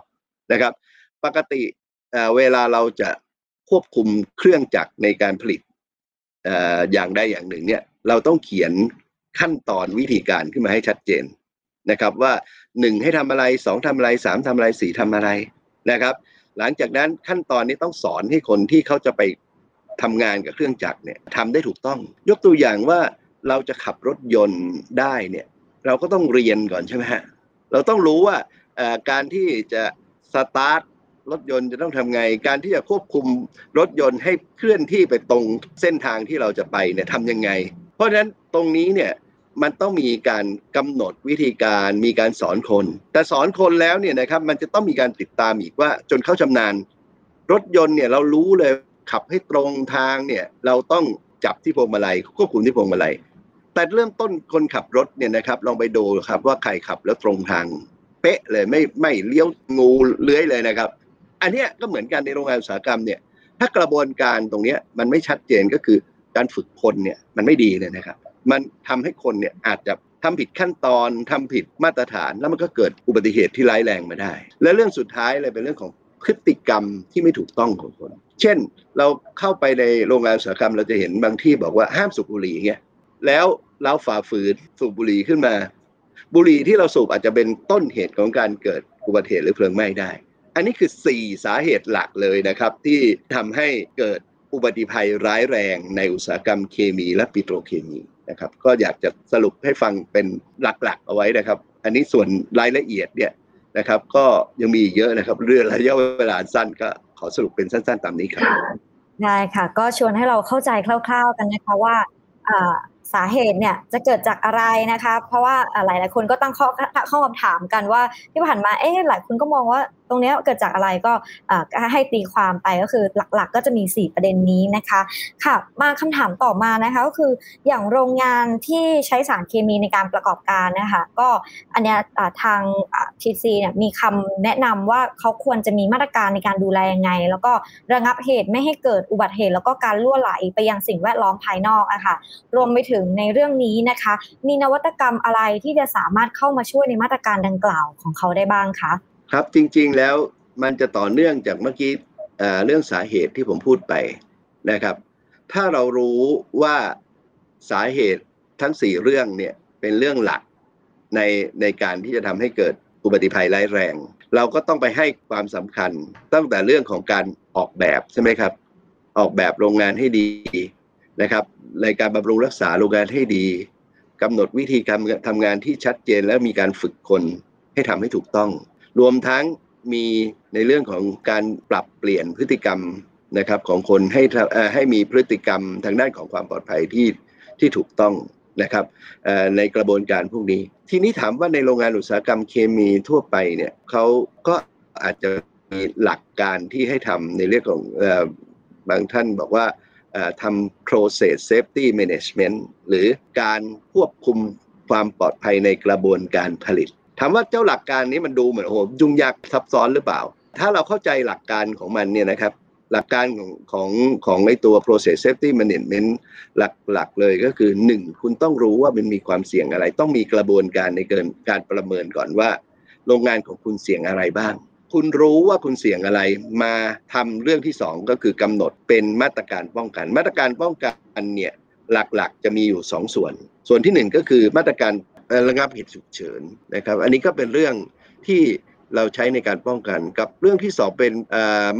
นะครับ ปกติเวลาเราจะควบคุมเครื่องจักรในการผลิตอย่างใดอย่างหนึ่งเนี่ย เราต้องเขียนขั้นตอนวิธีการขึ้นมาให้ชัดเจน นะครับว่าหนึ่งให้ทำอะไรสองทำอะไรสามทำอะไรสี่ทำอะไรนะครับ หลังจากนั้นขั้นตอนนี้ต้องสอนให้คนที่เขาจะไปทำงานกับเครื่องจักรเนี่ยทำได้ถูกต้อง ยกตัวอย่างว่าเราจะขับรถยนต์ได้เนี่ยเราก็ต้องเรียนก่อนใช่ไหมฮะเราต้องรู้ว่าการที่จะสตาร์ทรถยนต์จะต้องทำไง การที่จะควบคุมรถยนต์ให้เคลื่อนที่ไปตรงเส้นทางที่เราจะไปเนี่ยทำยังไง เพราะฉะนั้นตรงนี้เนี่ย มันต้องมีการกำหนดวิธีการมีการสอนคน แต่สอนคนแล้วเนี่ยนะครับมันจะต้องมีการติดตามอีกว่าจนเข้าชำนาญ รถยนต์เนี่ยเรารู้เลยขับให้ตรงทางเนี่ยเราต้องจับที่พวงมาลัยควบคุมที่พวงมาลัยแต่เริ่มต้นคนขับรถเนี่ยนะครับลองไปดูครับว่าใครขับแล้วตรงทาง เป๊ะเลยไม่ไม่เลี้ยวงูเลื้อยเลยนะครับ อันนี้ก็เหมือนกันในโรงงานอุตสาหกรรมเนี่ยถ้ากระบวนการตรงนี้มันไม่ชัดเจนก็คือการฝึกคนเนี่ยมันไม่ดีเลยนะครับ มันทำให้คนเนี่ยอาจจะทำผิดขั้นตอนทำผิดมาตรฐาน แล้วมันก็เกิดอุบัติเหตุที่ร้ายแรงมาได้ และเรื่องสุดท้ายเลยเป็นเรื่องของพฤติกรรมที่ไม่ถูกต้องของคน เช่น เราเข้าไปในโรงงานอุตสาหกรรมเราจะเห็นบางที่บอกว่าห้ามสูบบุหรี่เงี้ยแล้วเราฝ่าฝืนสูบบุหรี่ขึ้นมา บุหรี่ที่เราสูบอาจจะเป็นต้นเหตุของการเกิดอุบัติเหตุหรือเพลิงไหม้ได้ อันนี้คือ 4 สาเหตุหลักเลยนะครับ ที่ทำให้เกิดอุบัติภัยร้ายแรงในอุตสาหกรรมเคมีและปิโตรเคมี นะครับ ก็อยากจะสรุปให้ฟังเป็นหลักๆ เอาไว้นะครับ อันนี้ส่วนรายละเอียดเนี่ยนะครับ ก็ยังมีเยอะนะครับ เรื่องระยะเวลาสั้นก็ขอสรุปเป็นสั้น ๆ ตามนี้ครับได้ค่ะ ก็ชวนให้เราเข้าใจคร่าว ๆกันนะคะว่าสาเหตุเนี่ยจะเกิดจากอะไรนะคะ เพราะว่าหลายหลายคนก็ตั้งข้อข้อคำถามกันว่าที่ผ่านมาเอ๊ะหลายคนก็มองว่า ตรงนี้เกิดจากอะไรก็ให้ตีความไปก็คือหลักๆ ก็จะมี 4 ประเด็นนี้นะคะค่ะมาคำถามต่อมานะคะก็คืออย่างโรงงานที่ใช้สารเคมีในการประกอบการนะคะก็อันนี้ทางทีซีเนี่ยมีคำแนะนำว่าเขาควรจะมีมาตรการในการดูแลยังไง แล้วก็ระงับเหตุไม่ให้เกิดอุบัติเหตุ แล้วก็การล่วไหลไปยังสิ่งแวดล้อมภายนอกอะคะ่ะรวมไปถึงในเรื่องนี้นะคะ มีนวัตกรรมอะไรที่จะสามารถเข้ามาช่วยในมาตรการดังกล่าวของเขาได้บ้างคะ ครับจริงๆแล้วมันจะต่อเนื่องจากเมื่อกี้เรื่องสาเหตุที่ผมพูดไปนะครับ ถ้าเรารู้ว่าสาเหตุทั้งสี่เรื่องเนี่ยเป็นเรื่องหลักในในการที่จะทำให้เกิดอุบัติภัยร้ายแรง เราก็ต้องไปให้ความสำคัญตั้งแต่เรื่องของการออกแบบใช่ไหมครับ ออกแบบโรงงานให้ดีนะครับ ในการบำรุงรักษาโรงงานให้ดีกำหนดวิธีการทำงานที่ชัดเจนและมีการฝึกคนให้ทำให้ถูกต้อง รวมทั้งมีในเรื่องของการปรับเปลี่ยนพฤติกรรมนะครับของคนให้ให้มีพฤติกรรมทางด้านของความปลอดภัยที่ที่ถูกต้องนะครับในกระบวนการพวกนี้ ทีนี้ถามว่าในโรงงานอุตสาหกรรมเคมีทั่วไปเนี่ยเขาก็อาจจะมีหลักการที่ให้ทำในเรื่องของบางท่านบอกว่าทำ process safety management หรือการควบคุมความปลอดภัยในกระบวนการผลิต ถามว่าเจ้าหลักการนี้มันดูเหมือนโอ้โหยุ่งยากซับซ้อนหรือเปล่า ถ้าเราเข้าใจหลักการของมันเนี่ยนะครับ หลักการของของของในตัว process safety management หลักๆเลยก็คือ 1 คุณต้องรู้ว่ามันมีความเสี่ยงอะไร ต้องมีกระบวนการในเกินการประเมินก่อนว่า โรงงานของคุณเสี่ยงอะไรบ้าง คุณรู้ว่าคุณเสี่ยงอะไรมาทำเรื่องที่ 2 ก็คือกำหนดเป็นมาตรการป้องกัน มาตรการป้องกันเนี่ยหลักๆ จะมีอยู่ 2 ส่วน ส่วนที่ 1 ก็คือมาตรการ ระงับเหตุฉุกเฉินนะครับ อันนี้ก็เป็นเรื่องที่เราใช้ในการป้องกัน กับเรื่องที่สองเป็น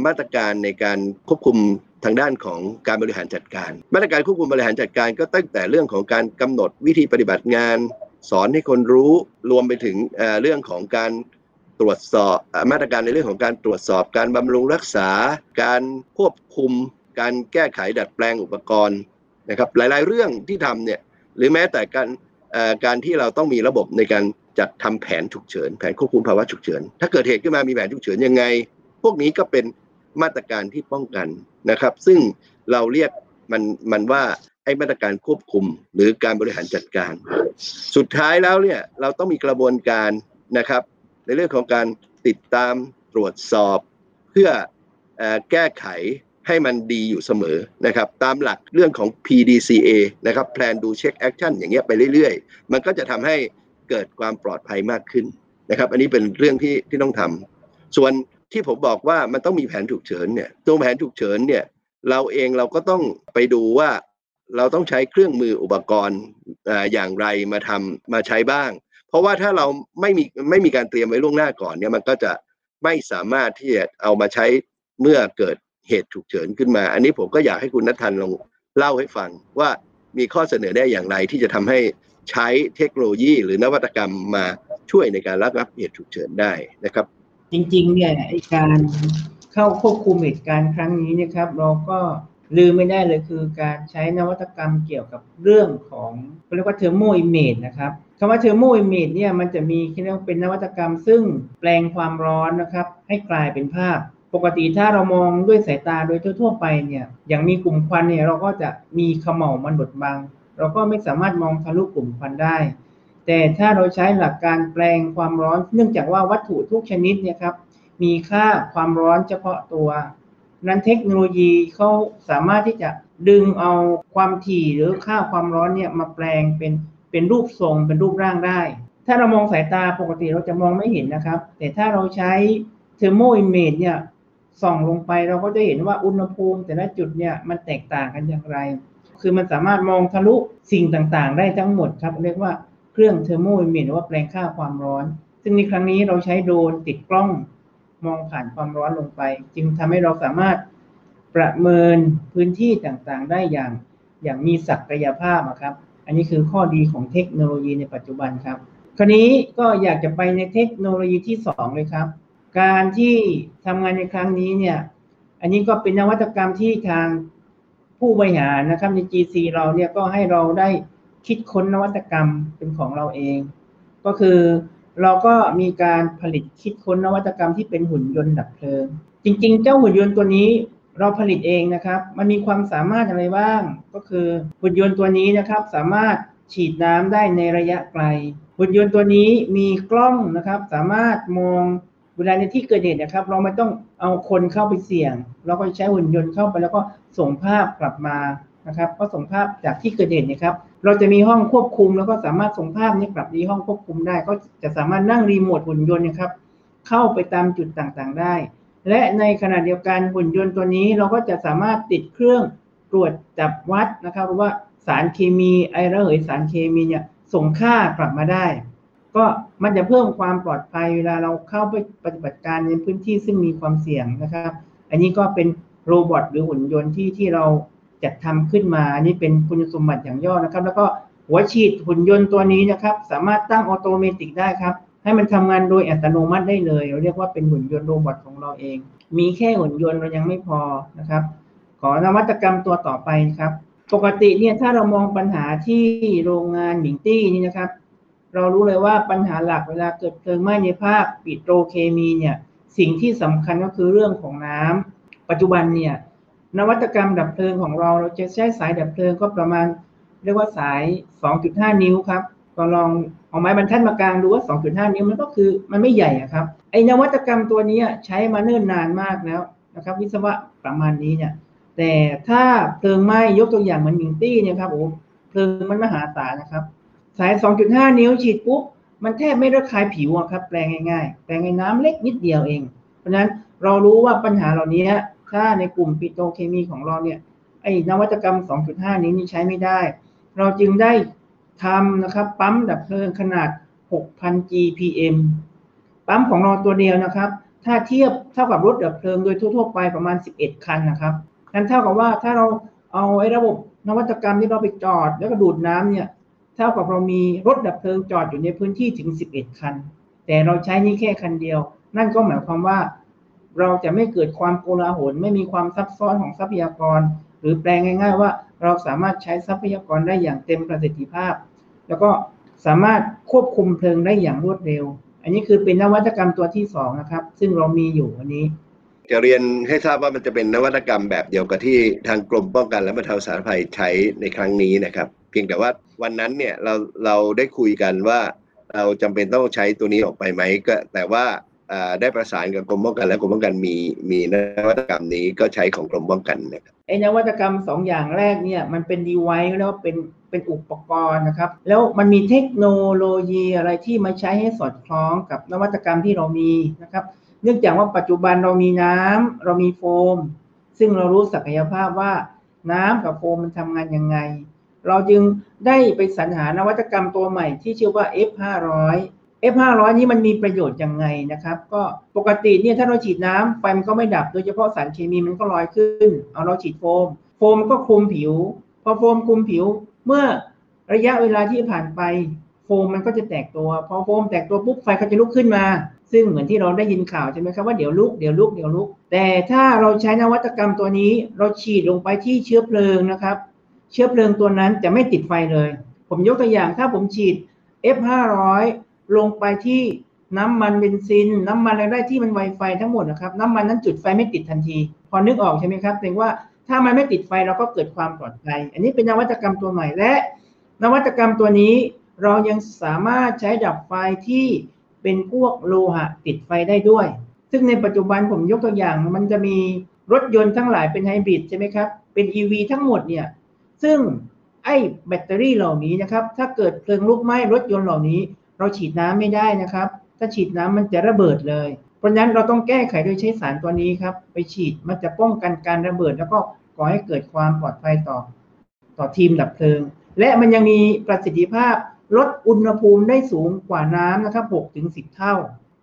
มาตรการในการควบคุมทางด้านของการบริหารจัดการ มาตรการควบคุมบริหารจัดการก็ตั้งแต่เรื่องของการกำหนดวิธีปฏิบัติงาน สอนให้คนรู้รวมไปถึงเรื่องของการตรวจสอบมาตรการในเรื่องของการตรวจสอบ การบำรุงรักษา การควบคุม การแก้ไขดัดแปลงอุปกรณ์นะครับหลาย ๆ เรื่องที่ทำเนี่ยหรือแม้แต่การ การที่เราต้องมีระบบในการจัดทำแผนฉุกเฉิน แผนควบคุมภาวะฉุกเฉิน ถ้าเกิดเหตุขึ้นมามีแผนฉุกเฉินยังไง พวกนี้ก็เป็นมาตรการที่ป้องกันนะครับ ซึ่งเราเรียกมันมันว่าไอ้มาตรการควบคุมหรือการบริหารจัดการ สุดท้ายแล้วเนี่ยเราต้องมีกระบวนการนะครับ ในเรื่องของการติดตามตรวจสอบ เพื่อแก้ไข ให้มันดีอยู่เสมอนะครับตามหลักเรื่องของ PDCA นะครับ Plan Do Check Action อย่างเงี้ยไปเรื่อยๆ มันก็จะทำให้เกิดความปลอดภัยมากขึ้นนะครับ อันนี้เป็นเรื่องที่ที่ต้องทำส่วนที่ผมบอกว่ามันต้องมีแผนฉุกเฉินเนี่ยตัวแผนฉุกเฉินเนี่ยเราเองเราก็ต้องไปดูว่าเราต้องใช้เครื่องมืออุปกรณ์อย่างไรมาทำมาใช้บ้าง เพราะว่าถ้าเราไม่มีไม่มีการเตรียมไว้ล่วงหน้าก่อนเนี่ยมันก็จะไม่สามารถที่จะเอามาใช้เมื่อเกิด เหตุฉุกเฉินขึ้นมา อันนี้ผมก็อยากให้คุณนัททันลองเล่าให้ฟังว่ามีข้อเสนอได้อย่างไรที่จะทำให้ใช้เทคโนโลยี หรือนวัตกรรมมาช่วยในการรับรับเหตุฉุกเฉินได้นะครับ จริงๆเนี่ยการเข้าควบคุมเหตุการณ์ครั้งนี้นะครับ เราก็ลืมไม่ได้เลยคือการใช้นวัตกรรมเกี่ยวกับเรื่องของเรียกว่า thermo image นะครับคำว่า thermo image เนี่ยมันจะมีเรียกว่าเป็นนวัตกรรม ซึ่งแปลงความร้อนนะครับ ให้กลายเป็นภาพ ปกติถ้าเรามองด้วยสายตาโดยทั่วๆไปเนี่ย อย่างมีกลุ่มควันเนี่ยเราก็จะมีเขม่ามันบดบัง เราก็ไม่สามารถมองทะลุกลุ่มควันได้ แต่ถ้าเราใช้หลักการแปลงความร้อน เนื่องจากว่าวัตถุทุกชนิดเนี่ยครับ มีค่าความร้อนเฉพาะตัว นั้นเทคโนโลยีเขาสามารถที่จะดึงเอาความถี่หรือค่าความร้อนเนี่ยมาแปลงเป็นเป็นรูปทรงเป็นรูปร่างได้ ถ้าเรามองสายตาปกติเราจะมองไม่เห็นนะครับ แต่ถ้าเราใช้ thermo image เนี่ย ส่องลงไปเราก็จะเห็นว่าอุณหภูมิ แต่ละจุดเนี่ยมันแตกต่างกันอย่างไร คือมันสามารถมองทะลุสิ่งต่างๆ ได้ทั้งหมดครับ เรียกว่าเครื่อง thermo image หรือว่าแปลงค่าความร้อน ซึ่งในครั้งนี้เราใช้โดรนติดกล้องมองผ่านความร้อนลงไป จึงทำให้เราสามารถประเมินพื้นที่ต่างๆ ได้อย่างอย่างมีศักยภาพครับ อันนี้คือข้อดีของเทคโนโลยีในปัจจุบันครับ คราวนี้ก็อยากจะไปในเทคโนโลยีที่ 2 เลยครับ การที่ทำงานในครั้งนี้เนี่ย อันนี้ก็เป็นนวัตกรรมที่ทางผู้บริหารนะครับใน GC เราเนี่ยก็ให้เราได้คิดค้นนวัตกรรมเป็นของเราเอง ก็คือเราก็มีการผลิตคิดค้นนวัตกรรมที่เป็นหุ่นยนต์ดับเพลิง จริง ๆ เจ้าหุ่นยนต์ตัวนี้เราผลิตเองนะครับ มันมีความสามารถอะไรบ้าง ก็คือหุ่นยนต์ตัวนี้นะครับสามารถฉีดน้ำได้ในระยะไกล หุ่นยนต์ตัวนี้มีกล้องนะครับ สามารถมอง เวลาในที่เกิดเหตุนะครับ เราไม่ต้องเอาคนเข้าไปเสี่ยง เราก็ใช้หุ่นยนต์เข้าไปแล้วก็ส่งภาพกลับมานะครับก็ส่งภาพจากที่เกิดเหตุนะครับ เราจะมีห้องควบคุม แล้วก็สามารถส่งภาพนี้กลับที่ห้องควบคุมได้ ก็จะสามารถนั่งรีโมทหุ่นยนต์นะครับเข้าไปตามจุดต่างๆ ได้ และในขณะเดียวกันหุ่นยนต์ตัวนี้เราก็จะสามารถติดเครื่องตรวจจับวัดนะครับว่าสารเคมีไอระเหยสารเคมีเนี่ยส่งค่ากลับมาได้ ก็มันจะเพิ่มความปลอดภัยเวลาเราเข้าไปปฏิบัติการในพื้นที่ซึ่งมีความเสี่ยงนะครับ อันนี้ก็เป็น robot หรือหุ่นยนต์ที่ที่เราจัดทำขึ้นมา อันนี้เป็นคุณสมบัติอย่างย่อนะครับ แล้วก็หัวฉีดหุ่นยนต์ตัวนี้นะครับ สามารถตั้ง automatic ได้ครับ ให้มันทำงานโดยอัตโนมัติได้เลย เราเรียกว่าเป็นหุ่นยนต์ robot ของเราเอง มีแค่หุ่นยนต์เรายังไม่พอนะครับ ขอนวัตกรรมตัวต่อไปครับ ปกติเนี่ยถ้าเรามองปัญหาที่โรงงานหมิงตี้นี่นะครับ เรารู้เลยว่าปัญหาหลักเวลาเกิดเพลิงไหม้ในภาคปิโตรเคมีเนี่ยสิ่งที่สำคัญก็คือเรื่องของน้ำปัจจุบันเนี่ยนวัตกรรมดับเพลิงของเราเราจะใช้สายดับเพลิงก็ประมาณ เรียกว่าสาย 2.5 นิ้วครับก็ลองเอาไม้บรรทัดมากลางดูว่า 2.5 นิ้วมันก็คือมันไม่ใหญ่ครับไอ้นวัตกรรมตัวนี้ใช้มาเนิ่นนานมากแล้วนะครับ วิศวะประมาณนี้เนี่ยแต่ถ้าเพลิงไหม้ยกตัวอย่างเหมือนมิงตี้เนี่ยครับโอ้เพลิงมันมหาศาลนะครับ สาย 2.5 นิ้วฉีดปุ๊บมันแทบไม่ระคายผิวครับแปลงง่ายๆ แปลงในน้ำเล็กนิดเดียวเอง เพราะฉะนั้นเรารู้ว่าปัญหาเหล่านี้ถ้าในกลุ่มปิโตเคมีของเราเนี่ยไอ้นวัตกรรม 2.5 นี้นี่ใช้ไม่ได้ เราจึงได้ทำนะครับปั๊มดับเพลิงขนาด 6,000 GPM ปั๊มของเราตัวเดียวนะครับ ถ้าเทียบเท่ากับรถดับเพลิงโดยทั่วๆไปประมาณ 11 คันนะครับนั่นเท่ากับว่าถ้าเราเอาไอ้ระบบนวัตกรรมที่เราไปจอด แล้วก็ดูดน้ำเนี่ย เท่ากับเรามีรถดับเพลิงจอดอยู่ในพื้นที่ถึง 11 คัน แต่เราใช้นี่แค่คันเดียว นั่นก็หมายความว่า เราจะไม่เกิดความโกลาหลไม่มีความซับซ้อนของทรัพยากร หรือแปลงง่าย ๆ ว่าเราสามารถใช้ทรัพยากรได้อย่างเต็มประสิทธิภาพ แล้วก็สามารถควบคุมเพลิงได้อย่างรวดเร็ว อันนี้คือเป็นนวัตกรรมตัวที่สองนะครับ ซึ่งเรามีอยู่วันนี้จะเรียนให้ทราบว่ามันจะเป็นนวัตกรรมแบบเดียวกับที่ทางกรมป้องกันและบรรเทาสาธารณภัยใช้ในครั้งนี้นะครับ เพียงแต่ว่า วันนั้นเนี่ยเราเราได้คุยกันว่าเราจำเป็นต้องใช้ตัวนี้ออกไปไหมก็แต่ว่าได้ประสานกับกรมป้องกันและกรมป้องกันมีมีนวัตกรรมนี้ก็ใช้ของกรมป้องกันนะครับไอ้นวัตกรรมสองอย่างแรกเนี่ยมันเป็นดีไวซ์แล้วเป็นเป็นอุปกรณ์นะครับ แล้วมันมีเทคโนโลยีอะไรที่มาใช้ให้สอดคล้องกับนวัตกรรมที่เรามีนะครับ เนื่องจากว่าปัจจุบันเรามีน้ำเรามีโฟม ซึ่งเรารู้ศักยภาพว่าน้ำกับโฟมมันทำงานยังไง เราจึงได้ไปสรรหานวัตกรรมตัวใหม่ที่ชื่อว่า F500 F500 นี้มันมีประโยชน์ยังไงนะครับ ก็ปกติเนี่ยถ้าเราฉีดน้ำไฟมันก็ไม่ดับ โดยเฉพาะสารเคมีมันก็ลอยขึ้น เอาเราฉีดโฟม โฟมก็คลุมผิว พอโฟมคลุมผิว เมื่อระยะเวลาที่ผ่านไป โฟมมันก็จะแตกตัว พอโฟมแตกตัวปุ๊บไฟก็จะลุกขึ้นมา ซึ่งเหมือนที่เราได้ยินข่าวใช่ไหมครับว่าเดี๋ยวลุกเดี๋ยวลุกเดี๋ยวลุก แต่ถ้าเราใช้นวัตกรรมตัวนี้ เราฉีดลงไปที่เชื้อเพลิงนะครับ เชื้อเพลิงตัวนั้นจะไม่ติดไฟเลย ผมยกตัวอย่างถ้าผมฉีด F500 ลงไปที่น้ำมันเบนซิน น้ำมันอะไรได้ที่มันไวไฟทั้งหมดนะครับ น้ำมันนั้นจุดไฟไม่ติดทันที พอนึกออกใช่ไหมครับแสดงว่าถ้ามันไม่ติดไฟเราก็เกิดความปลอดภัย อันนี้เป็นนวัตกรรมตัวใหม่และ นวัตกรรมตัวนี้เรายังสามารถใช้ดับไฟที่เป็นพวกโลหะติดไฟได้ด้วย ซึ่งในปัจจุบันผมยกตัวอย่างมันจะมีรถยนต์ทั้งหลายเป็นไฮบริดใช่ไหมครับ เป็น EV ทั้งหมดเนี่ย ซึ่งไอ้แบตเตอรี่เหล่านี้นะครับ ถ้าเกิดเพลิงลุกไหม้รถยนต์เหล่านี้ เราฉีดน้ำไม่ได้นะครับ ถ้าฉีดน้ำมันจะระเบิดเลย เพราะฉะนั้นเราต้องแก้ไขโดยใช้สารตัวนี้ครับ ไปฉีดมันจะป้องกันการระเบิด แล้วก็ก่อให้เกิดความปลอดภัยต่อ ต่อทีมดับเพลิง และมันยังมีประสิทธิภาพลดอุณหภูมิได้สูงกว่าน้ำนะครับ6ถึง10 เท่า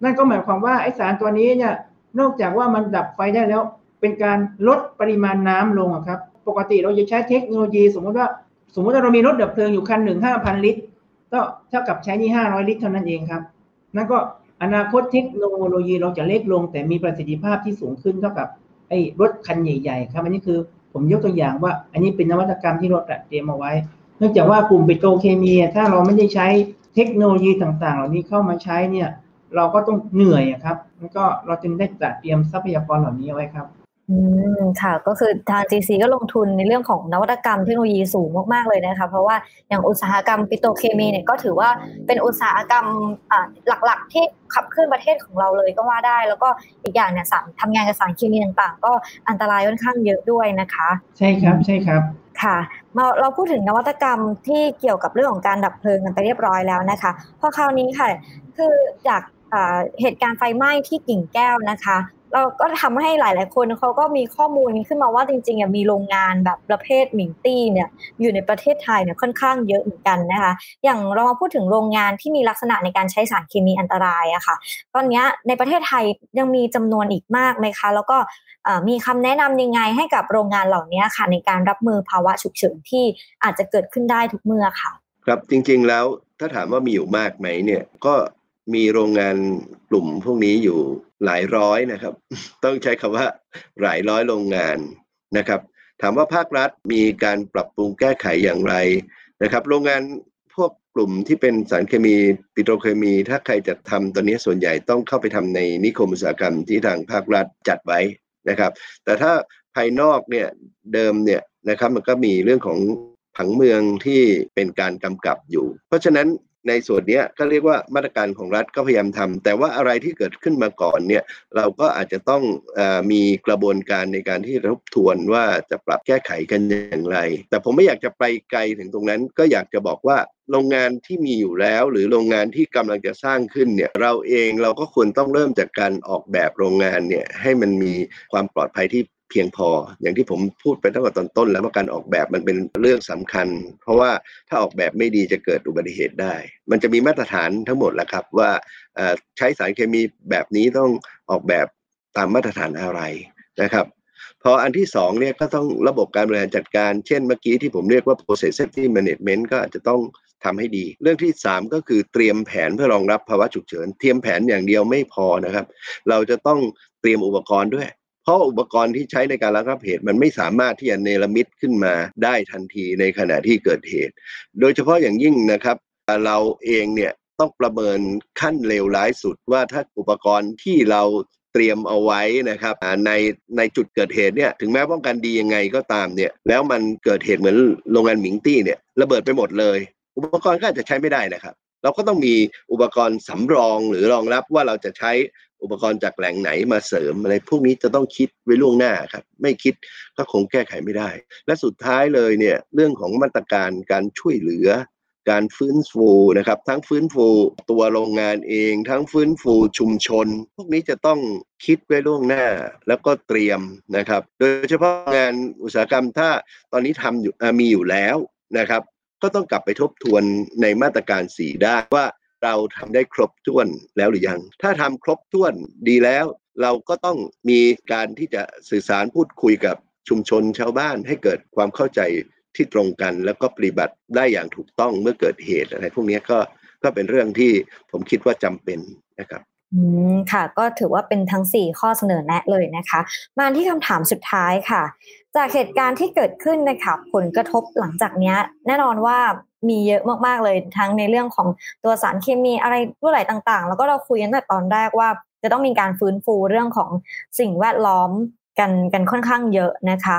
นั่นก็หมายความว่าไอสารตัวนี้เนี่ยนอกจากว่ามันดับไฟได้แล้ว เป็นการลดปริมาณน้ำลงครับ ปกติเราจะใช้เทคโนโลยี สมมติว่า สมมติว่าเรามีรถดับเพลิงอยู่คันหนึ่งห้าพันลิตร ก็เท่ากับใช้นี่ห้าร้อยลิตรเท่านั้นเองครับ นั่นก็อนาคตเทคโนโลยีเราจะเล็กลง แต่มีประสิทธิภาพที่สูงขึ้นเท่ากับไอ้รถคันใหญ่ๆครับ อันนี้คือผมยกตัวอย่างว่า อันนี้เป็นนวัตกรรมที่เราเตรียมเอาไว้ เนื่องจากว่ากลุ่มปิโตรเคมีถ้าเราไม่ได้ใช้เทคโนโลยีต่างๆ เหล่านี้เข้ามาใช้เนี่ย เราก็ต้องเหนื่อยครับแล้วก็เราจึงได้จัดเตรียมทรัพยากรเหล่านี้เอาไว้ครับ อืมค่ะ ก็คือทาง GC ก็ลงทุนในเรื่องของนวัตกรรมเทคโนโลยีสูงมากๆเลยนะคะ เพราะว่าอย่างอุตสาหกรรมปิโตรเคมีเนี่ยก็ถือว่าเป็นอุตสาหกรรมหลักๆ ที่ขับเคลื่อนประเทศของเราเลยก็ว่าได้ แล้วก็อีกอย่างเนี่ยสารทำงานกับสารเคมีต่างๆ ก็อันตรายค่อนข้างเยอะด้วยนะคะ ใช่ครับใช่ครับค่ะมาเราพูดถึงนวัตกรรมที่เกี่ยวกับเรื่องของการดับเพลิงกันไปเรียบร้อยแล้วนะคะพอคราวนี้ค่ะ คือจากเหตุการณ์ไฟไหม้ที่กิ่งแก้วนะคะ เราก็ทำให้หลาย ๆ คนเขาก็มีข้อมูลขึ้นมาว่าจริง ๆ มีโรงงานแบบประเภทหมิงตี้เนี่ยอยู่ในประเทศไทยเนี่ยค่อนข้างเยอะเหมือนกันนะคะ อย่างเรามาพูดถึงโรงงานที่มีลักษณะในการใช้สารเคมีอันตรายอะค่ะ ตอนนี้ในประเทศไทยยังมีจำนวนอีกมากไหมคะ แล้วก็มีคำแนะนำยังไงให้กับโรงงานเหล่านี้ค่ะในการรับมือภาวะฉุกเฉินที่อาจจะเกิดขึ้นได้ทุกเมื่อค่ะ ครับจริง ๆ แล้วถ้าถามว่ามีอยู่มากไหมเนี่ยก็ มีโรงงานกลุ่มพวกนี้อยู่หลายร้อยนะครับ ต้องใช้คำว่าหลายร้อยโรงงานนะครับ ถามว่าภาครัฐมีการปรับปรุงแก้ไขอย่างไรนะครับ โรงงานพวกกลุ่มที่เป็นสารเคมีปิโตรเคมี ถ้าใครจะทำตอนนี้ส่วนใหญ่ต้องเข้าไปทำในนิคมอุตสาหกรรมที่ทางภาครัฐจัดไว้นะครับ แต่ถ้าภายนอกเนี่ยเดิมเนี่ยนะครับมันก็มีเรื่องของผังเมืองที่เป็นการกำกับอยู่ เพราะฉะนั้นในส่วนนี้ก็เรียกว่ามาตรการของรัฐก็พยายามทำแต่ว่าอะไรที่เกิดขึ้นมาก่อนเนี่ยเราก็อาจจะต้องอมีกระบวนการในการที่ทบทวนว่าจะปรับแก้ไขกันอย่างไร แต่ผมไม่อยากจะไปไกลถึงตรงนั้นก็อยากจะบอกว่าโรงงานที่มีอยู่แล้ว หรือโรงงานที่กำลังจะสร้างขึ้นเนี่ยเราเองเราก็ควรต้องเริ่มจากการออกแบบโรงงานเนี่ยให้มันมีความปลอดภัยที่ เพียงพอ อย่างที่ผมพูดไปตั้งแต่ตอนต้น แล้วว่าการออกแบบมันเป็นเรื่องสำคัญ เพราะว่าถ้าออกแบบไม่ดีจะเกิดอุบัติเหตุได้ มันจะมีมาตรฐานทั้งหมดแล้วครับ ว่าใช้สารเคมีแบบนี้ต้องออกแบบตามมาตรฐานอะไรนะครับพออันที่สองเนี่ยก็ต้องระบบการบริหารจัดการ เช่นเมื่อกี้ที่ผมเรียกว่า process safety management ก็อาจจะต้องทำให้ดี เรื่องที่ 3 ก็คือเตรียมแผนเพื่อรองรับภาวะฉุกเฉิน เตรียมแผนอย่างเดียวไม่พอนะครับ เราจะต้องเตรียมอุปกรณ์ด้วย เพราะอุปกรณ์ที่ใช้ในการระงับเหตุ มันไม่สามารถที่จะเนรมิตขึ้นมาได้ทันทีในขณะที่เกิดเหตุ โดยเฉพาะอย่างยิ่งนะครับเราเองเนี่ยต้องประเมินขั้นเลวร้ายสุดว่าถ้าอุปกรณ์ที่เราเตรียมเอาไว้นะครับในในจุดเกิดเหตุเนี่ยถึงแม้ป้องกันดียังไงก็ตามเนี่ยแล้วมันเกิดเหตุเหมือนโรงงานหมิงตี้เนี่ยระเบิดไปหมดเลย อุปกรณ์ก็อาจจะใช้ไม่ได้นะครับ เราก็ต้องมีอุปกรณ์สำรองหรือรองรับว่าเราจะใช้ อุปกรณ์จากแหล่งไหนมาเสริมอะไรพวกนี้จะต้องคิดไว้ล่วงหน้าครับ ไม่คิดก็คงแก้ไขไม่ได้ และสุดท้ายเลยเนี่ยเรื่องของมาตรการการช่วยเหลือ การฟื้นฟูนะครับ ทั้งฟื้นฟูตัวโรงงานเอง ทั้งฟื้นฟูชุมชน พวกนี้จะต้องคิดไว้ล่วงหน้าแล้วก็เตรียมนะครับ โดยเฉพาะงานอุตสาหกรรมถ้าตอนนี้ทำอยู่มีอยู่แล้วนะครับ ก็ต้องกลับไปทบทวนในมาตรการสีได้ว่า เราทำได้ครบถ้วนแล้วหรือยัง ถ้าทำครบถ้วนดีแล้ว เราก็ต้องมีการที่จะสื่อสารพูดคุยกับชุมชนชาวบ้านให้เกิดความเข้าใจที่ตรงกัน แล้วก็ปฏิบัติได้อย่างถูกต้องเมื่อเกิดเหตุอะไรพวกนี้ก็ก็เป็นเรื่องที่ผมคิดว่าจำเป็นนะครับอืมค่ะ ก็ถือว่าเป็นทั้ง 4 ข้อเสนอแนะเลยนะคะ มาที่คำถามสุดท้ายค่ะ จากเหตุการณ์ที่เกิดขึ้นนะคะผลกระทบหลังจากนี้แน่นอนว่า มีเยอะมากๆเลยทั้งในเรื่องของตัวสารเคมีอะไรด้วยหลต่างๆ แล้วก็เราคุยกันแต่ตอนแรกว่า จะต้องมีการฟื้นฟูเรื่องของสิ่งแวดล้อมกันกันค่อนข้างเยอะนะคะ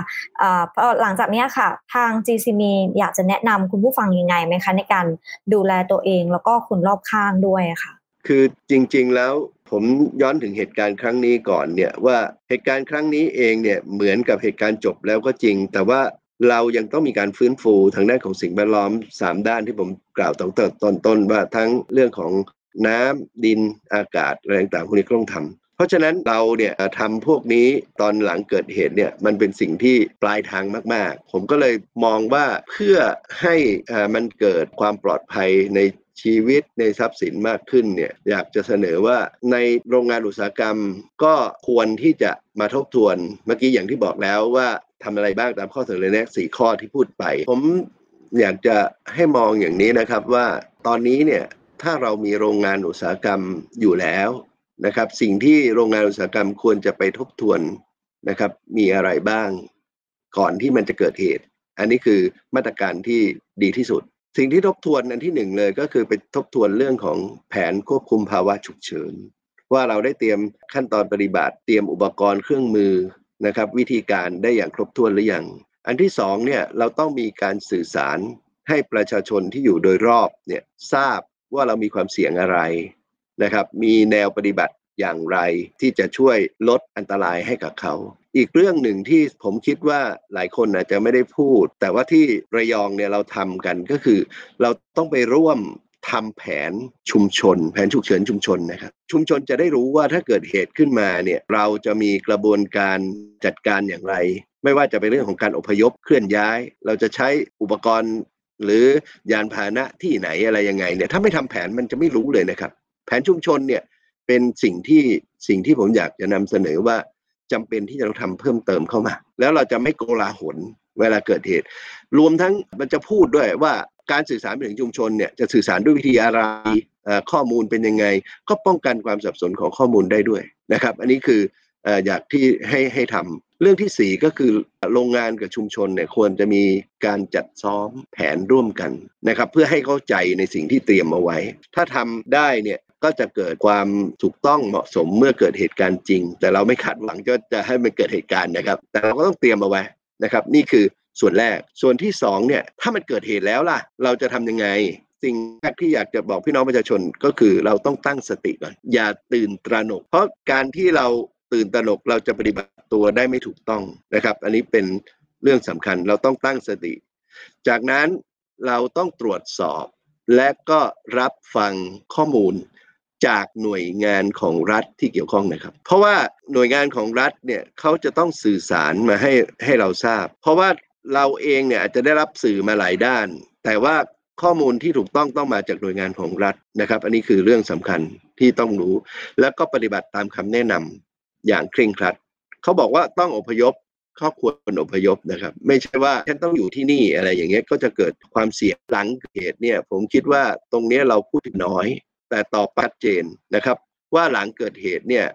ะพอหลังจากนี้ค่ะทาง GCM อยากจะแนะนำคุณผู้ฟังยังไงไหมคะในการดูแลตัวเองแล้วก็คนรอบข้างด้วยค่ะ คือจริงๆแล้วผมย้อนถึงเหตุการณ์ครั้งนี้ก่อนเนี่ยว่าเหตุการณ์ครั้งนี้เองเนี่ยเหมือนกับเหตุการณ์จบแล้วก็จริง แต่ว่า เรายังต้องมีการฟื้นฟูทางด้านของสิ่งแวดล้อม 3 ด้านที่ผมกล่าวตั้งแต่ตอนต้นว่าทั้งเรื่องของน้ำดินอากาศอะไรต่างๆพวกนี้ต้องทำเพราะฉะนั้นเราเนี่ยทำพวกนี้ตอนหลังเกิดเหตุเนี่ยมันเป็นสิ่งที่ปลายทางมากๆ ผมก็เลยมองว่าเพื่อให้มันเกิดความปลอดภัยในชีวิตในทรัพย์สินมากขึ้นเนี่ยอยากจะเสนอว่าในโรงงานอุตสาหกรรมก็ควรที่จะมาทบทวน เมื่อกี้อย่างที่บอกแล้วว่า ทำอะไรบ้างตามข้อเสนอแนะสี่ข้อที่พูดไป ผมอยากจะให้มองอย่างนี้นะครับว่าตอนนี้เนี่ยถ้าเรามีโรงงานอุตสาหกรรมอยู่แล้วนะครับ สิ่งที่โรงงานอุตสาหกรรมควรจะไปทบทวนนะครับ มีอะไรบ้างก่อนที่มันจะเกิดเหตุ อันนี้คือมาตรการที่ดีที่สุด สิ่งที่ทบทวนอันที่หนึ่งเลยก็คือไปทบทวนเรื่องของแผนควบคุมภาวะฉุกเฉินว่าเราได้เตรียมขั้นตอนปฏิบัติ เตรียมอุปกรณ์เครื่องมือ นะครับวิธีการได้อย่างครบถ้วนหรือยัง อันที่สองเนี่ยเราต้องมีการสื่อสารให้ประชาชนที่อยู่โดยรอบเนี่ยทราบว่าเรามีความเสี่ยงอะไรนะครับ มีแนวปฏิบัติอย่างไรที่จะช่วยลดอันตรายให้กับเขา อีกเรื่องหนึ่งที่ผมคิดว่าหลายคนอาจจะไม่ได้พูด แต่ว่าที่ระยองเนี่ยเราทำกันก็คือ เราต้องไปร่วม ทำแผนชุมชน แผนฉุกเฉินชุมชนนะครับ ชุมชนจะได้รู้ว่าถ้าเกิดเหตุขึ้นมาเนี่ยเราจะมีกระบวนการจัดการอย่างไร ไม่ว่าจะเป็นเรื่องของการอพยพเคลื่อนย้าย เราจะใช้อุปกรณ์หรือยานพาหนะที่ไหนอะไรยังไงเนี่ยถ้าไม่ทำแผนมันจะไม่รู้เลยนะครับ แผนชุมชนเนี่ยเป็นสิ่งที่สิ่งที่ผมอยากจะนำเสนอว่าจำเป็นที่จะต้องทำเพิ่มเติมเข้ามา แล้วเราจะไม่โกลาหลเวลาเกิดเหตุ รวมทั้งมันจะพูดด้วยว่า การสื่อสารไปถึงชุมชนเนี่ยจะสื่อสารด้วยวิธีอะไรข้อมูลเป็นยังไง ก็ป้องกันความสับสนของข้อมูลได้ด้วยนะครับ อันนี้คืออยากที่ให้ให้ทำเรื่องที่สี่ก็คือโรงงานกับชุมชนเนี่ยควรจะมีการจัดซ้อมแผนร่วมกันนะครับเพื่อให้เข้าใจในสิ่งที่เตรียมเอาไว้ ถ้าทำได้เนี่ยก็จะเกิดความถูกต้องเหมาะสมเมื่อเกิดเหตุการณ์จริง แต่เราไม่คาดหวังจะจะให้มันเกิดเหตุการณ์นะครับ แต่เราก็ต้องเตรียมเอาไว้นะครับ นี่คือ ส่วนแรก ส่วนที่2เนี่ยถ้ามันเกิดเหตุแล้วล่ะ เราจะทำยังไง สิ่งแรกที่อยากจะบอกพี่น้องประชาชนก็คือเราต้องตั้งสติก่อนอย่าตื่นตระหนก เพราะการที่เราตื่นตระหนกเราจะปฏิบัติตัวได้ไม่ถูกต้องนะครับ อันนี้เป็นเรื่องสำคัญเราต้องตั้งสติ จากนั้นเราต้องตรวจสอบ และก็รับฟังข้อมูลจากหน่วยงานของรัฐที่เกี่ยวข้องนะครับ เพราะว่าหน่วยงานของรัฐเนี่ยเขาจะต้องสื่อสารมาให้ให้เราทราบ เพราะว่า เราเองเนี่ยอาจจะได้รับสื่อมาหลายด้าน แต่ว่าข้อมูลที่ถูกต้องต้องมาจากหน่วยงานของรัฐนะครับ อันนี้คือเรื่องสำคัญที่ต้องรู้ แล้วก็ปฏิบัติตามคำแนะนำอย่างเคร่งครัดเขาบอกว่าต้องอพยพครอบครัวคนอพยพนะครับ ไม่ใช่ว่าฉันต้องอยู่ที่นี่อะไรอย่างเงี้ยก็จะเกิดความเสี่ยงหลังเหตุเนี่ย ผมคิดว่าตรงนี้เราพูดถึงน้อย แต่ตอบชัดเจนนะครับ ว่าหลังเกิดเหตุเนี่ย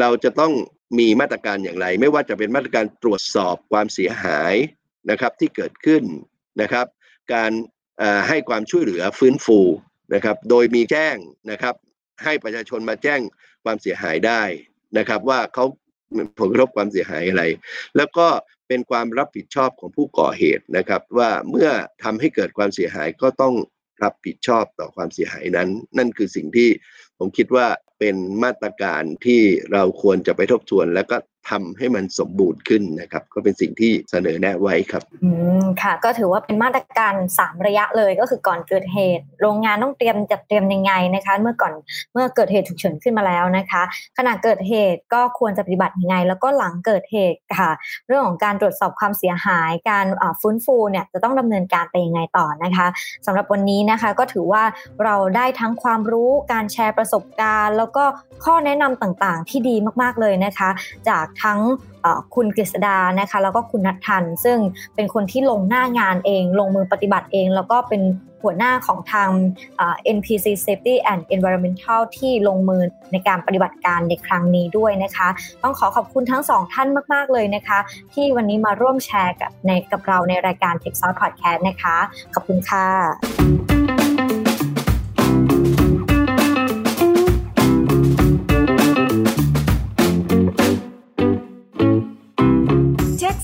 เราจะต้องมีมาตรการอย่างไร ไม่ว่าจะเป็นมาตรการตรวจสอบความเสียหาย นะครับที่เกิดขึ้นนะครับ การให้ความช่วยเหลือฟื้นฟูนะครับ โดยมีแจ้งนะครับ ให้ประชาชนมาแจ้งความเสียหายได้นะครับ ว่าเขาผลกระทบความเสียหายอะไร แล้วก็เป็นความรับผิดชอบของผู้ก่อเหตุนะครับ ว่าเมื่อทำให้เกิดความเสียหายก็ต้องรับผิดชอบต่อความเสียหายนั้น นั่นคือสิ่งที่ผมคิดว่าเป็นมาตรการที่เราควรจะไปทบทวน แล้วก็ ทำให้มันสมบูรณ์ขึ้นนะครับ ก็เป็นสิ่งที่เสนอแนะไว้ครับ อืมค่ะ ก็ถือว่าเป็นมาตรการ 3 ระยะเลยก็คือก่อนเกิดเหตุ โรงงานต้องเตรียมจัดเตรียมยังไงนะคะ เมื่อก่อนเมื่อเกิดเหตุฉุกเฉินขึ้นมาแล้วนะคะ ขณะเกิดเหตุก็ควรจะปฏิบัติยังไง แล้วก็หลังเกิดเหตุค่ะ เรื่องของการตรวจสอบความเสียหาย การฟื้นฟูเนี่ยจะต้องดำเนินการไปยังไงต่อนะคะสำหรับวันนี้นะคะก็ถือว่าเราได้ทั้งความรู้การแชร์ประสบการณ์ แล้วก็ข้อแนะนำต่างๆ ที่ดีมากๆเลยนะคะ จากทั้งคุณกฤษดานะคะแล้วก็คุณนัททัน ซึ่งเป็นคนที่ลงหน้างานเอง ลงมือปฏิบัติเอง แล้วก็เป็นหัวหน้าของทาง NPC Safety and Environmental ที่ลงมือในการปฏิบัติการในครั้งนี้ด้วยนะคะ ต้องขอขอบคุณทั้งสองท่านมาก ๆ เลยนะคะ ที่วันนี้มาร่วมแชร์กับในกับเราในรายการ Tech Source Podcast นะคะ ขอบคุณค่ะ